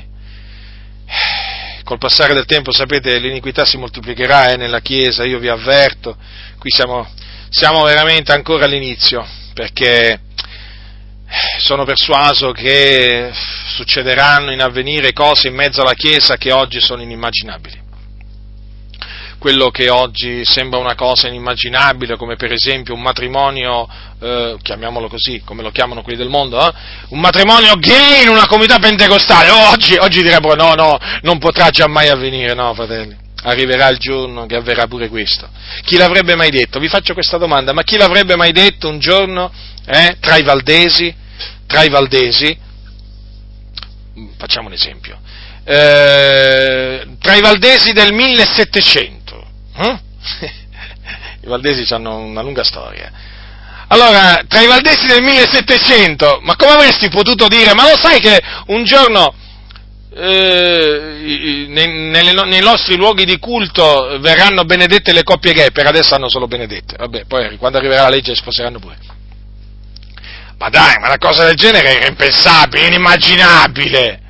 col passare del tempo sapete l'iniquità si moltiplicherà eh, nella Chiesa, io vi avverto, qui siamo, siamo veramente ancora all'inizio, perché sono persuaso che succederanno in avvenire cose in mezzo alla Chiesa che oggi sono inimmaginabili quello che oggi sembra una cosa inimmaginabile, come per esempio un matrimonio, eh, chiamiamolo così, come lo chiamano quelli del mondo, eh? un matrimonio gay in una comunità pentecostale, oh, oggi, oggi direbbero no, no, non potrà già mai avvenire, no fratelli. Arriverà il giorno che avverrà pure questo. Chi l'avrebbe mai detto? Vi faccio questa domanda, ma chi l'avrebbe mai detto un giorno eh, tra i valdesi, tra i valdesi, facciamo un esempio, eh, tra i valdesi del 1700, eh? (laughs) I valdesi hanno una lunga storia. Allora, tra i valdesi del 1700, ma come avresti potuto dire, ma lo sai che un giorno eh, nei, nei, nostri luoghi di culto verranno benedette le coppie gay, per adesso hanno solo benedette, vabbè, poi quando arriverà la legge sposeranno pure. Ma dai, ma una cosa del genere era impensabile, inimmaginabile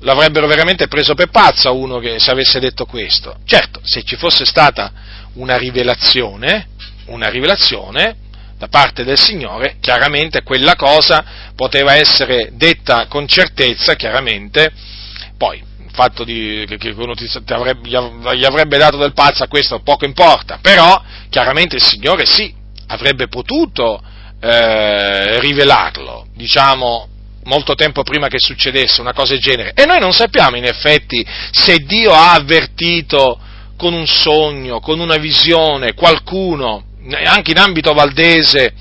l'avrebbero veramente preso per pazzo uno che se avesse detto questo. Certo, se ci fosse stata una rivelazione, una rivelazione da parte del Signore, chiaramente quella cosa poteva essere detta con certezza, chiaramente, poi il fatto di, che uno ti, ti avrebbe, gli avrebbe dato del pazzo a questo poco importa, però chiaramente il Signore sì, avrebbe potuto eh, rivelarlo, diciamo, molto tempo prima che succedesse una cosa del genere. E noi non sappiamo in effetti se Dio ha avvertito con un sogno, con una visione, qualcuno, anche in ambito valdese,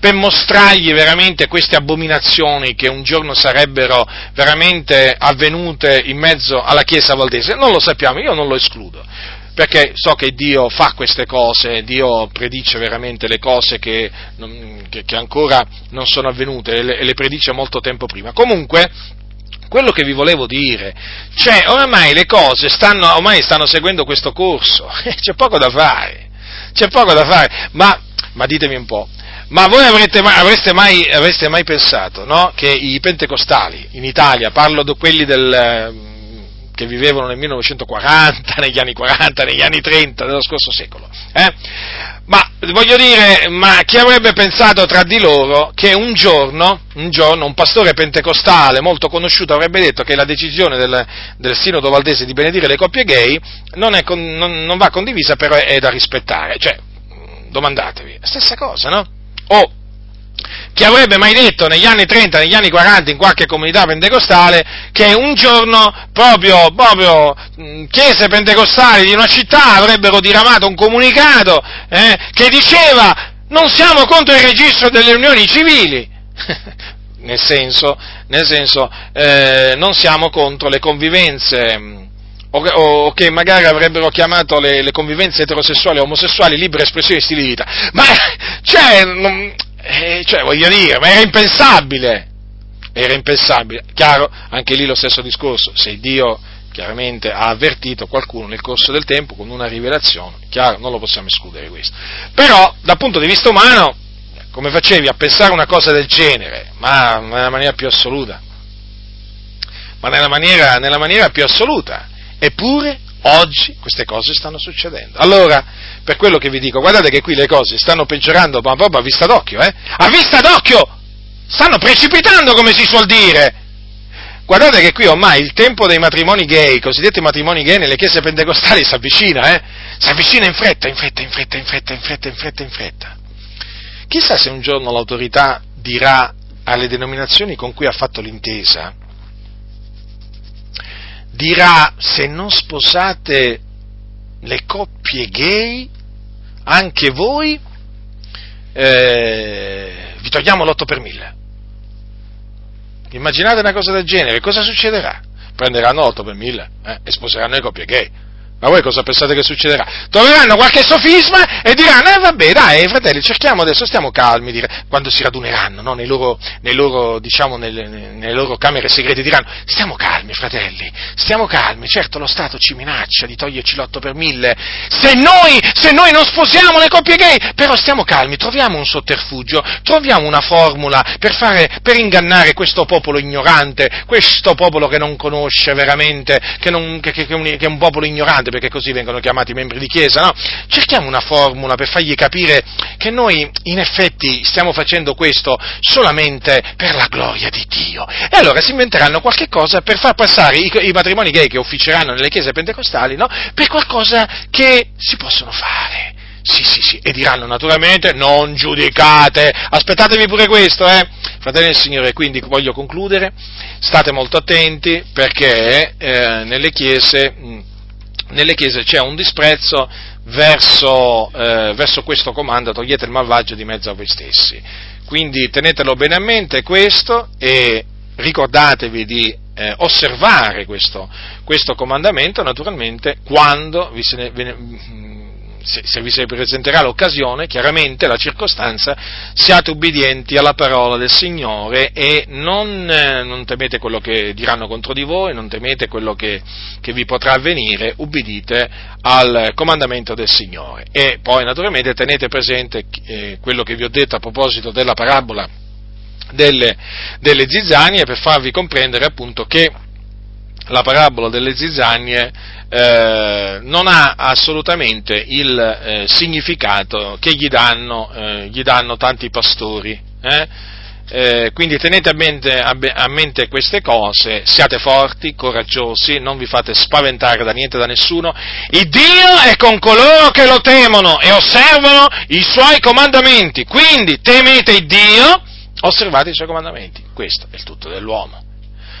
per mostrargli veramente queste abominazioni che un giorno sarebbero veramente avvenute in mezzo alla Chiesa valdese. Non lo sappiamo, io non lo escludo perché so che Dio fa queste cose, Dio predice veramente le cose che, che, che ancora non sono avvenute e le, le predice molto tempo prima. Comunque, quello che vi volevo dire, cioè oramai le cose stanno, ormai stanno seguendo questo corso, (laughs) c'è poco da fare, c'è poco da fare, ma, ma ditemi un po', ma voi avrete avreste, mai, avreste mai pensato no, che i pentecostali in Italia, parlo di quelli del che vivevano nel 1940, (laughs) negli anni 40, negli anni 30 dello scorso secolo. Eh? Ma voglio dire, ma chi avrebbe pensato tra di loro che un giorno, un giorno, un pastore pentecostale molto conosciuto avrebbe detto che la decisione del, del Sinodo Valdese di benedire le coppie gay non, è, non, non va condivisa, però è, è da rispettare. Cioè, domandatevi, stessa cosa, no? O chi avrebbe mai detto negli anni 30, negli anni 40 in qualche comunità pentecostale che un giorno proprio, proprio chiese pentecostali di una città avrebbero diramato un comunicato eh, che diceva non siamo contro il registro delle unioni civili. (laughs) nel senso, nel senso eh, non siamo contro le convivenze o, che magari avrebbero chiamato le, le convivenze eterosessuali e omosessuali libere espressioni di stili di vita. Ma, (laughs) cioè, eh, cioè, voglio dire, ma era impensabile. Era impensabile. Chiaro, anche lì lo stesso discorso. Se Dio chiaramente ha avvertito qualcuno nel corso del tempo con una rivelazione, chiaro, non lo possiamo escludere questo. Però, dal punto di vista umano, come facevi a pensare una cosa del genere? Ma nella maniera più assoluta. Ma nella maniera, nella maniera più assoluta. Eppure oggi queste cose stanno succedendo. Allora, per quello che vi dico, guardate che qui le cose stanno peggiorando, ma proprio a vista d'occhio, eh? A vista d'occhio! Stanno precipitando, come si suol dire! Guardate che qui ormai il tempo dei matrimoni gay, i cosiddetti matrimoni gay nelle chiese pentecostali si avvicina, eh? Si avvicina in fretta, in fretta, in fretta, in fretta, in fretta, in fretta, in fretta. Chissà se un giorno l'autorità dirà alle denominazioni con cui ha fatto l'intesa, dirà se non sposate le coppie gay, anche voi eh, vi togliamo l'8 per 1000. Immaginate una cosa del genere, cosa succederà? Prenderanno l'8 per 1000 eh, e sposeranno le coppie gay. Ma voi cosa pensate che succederà? Troveranno qualche sofisma e diranno, eh vabbè dai fratelli, cerchiamo adesso, stiamo calmi, dire, quando si raduneranno, no? nei, loro, nei loro, diciamo, nelle, nelle, loro camere segrete diranno, stiamo calmi fratelli, stiamo calmi, certo lo Stato ci minaccia di toglierci l'otto per mille, se noi, se noi non sposiamo le coppie gay, però stiamo calmi, troviamo un sotterfugio, troviamo una formula per, fare, per ingannare questo popolo ignorante, questo popolo che non conosce veramente, che, non, che, che, che è un popolo ignorante, importante perché così vengono chiamati membri di chiesa, no? Cerchiamo una formula per fargli capire che noi in effetti stiamo facendo questo solamente per la gloria di Dio. E allora si inventeranno qualche cosa per far passare i, i matrimoni gay che ufficeranno nelle chiese pentecostali, no? Per qualcosa che si possono fare. Sì, sì, sì, e diranno naturalmente non giudicate, aspettatevi pure questo, eh? Fratelli del Signore, quindi voglio concludere, state molto attenti perché eh, nelle chiese nelle chiese c'è un disprezzo verso, eh, verso questo comando, togliete il malvagio di mezzo a voi stessi. Quindi tenetelo bene a mente questo e ricordatevi di eh, osservare questo, questo, comandamento naturalmente quando vi se ne, ve ne, se, se, vi si presenterà l'occasione, chiaramente la circostanza, siate ubbidienti alla parola del Signore e non, eh, non temete quello che diranno contro di voi, non temete quello che, che vi potrà avvenire, ubbidite al comandamento del Signore. E poi naturalmente tenete presente eh, quello che vi ho detto a proposito della parabola delle, delle zizzanie per farvi comprendere appunto che la parabola delle zizzanie eh, non ha assolutamente il eh, significato che gli danno, eh, gli danno tanti pastori. Eh. Eh, quindi tenete a mente, a mente, queste cose, siate forti, coraggiosi, non vi fate spaventare da niente, da nessuno. Il Dio è con coloro che lo temono e osservano i suoi comandamenti. Quindi temete il Dio, osservate i suoi comandamenti. Questo è il tutto dell'uomo.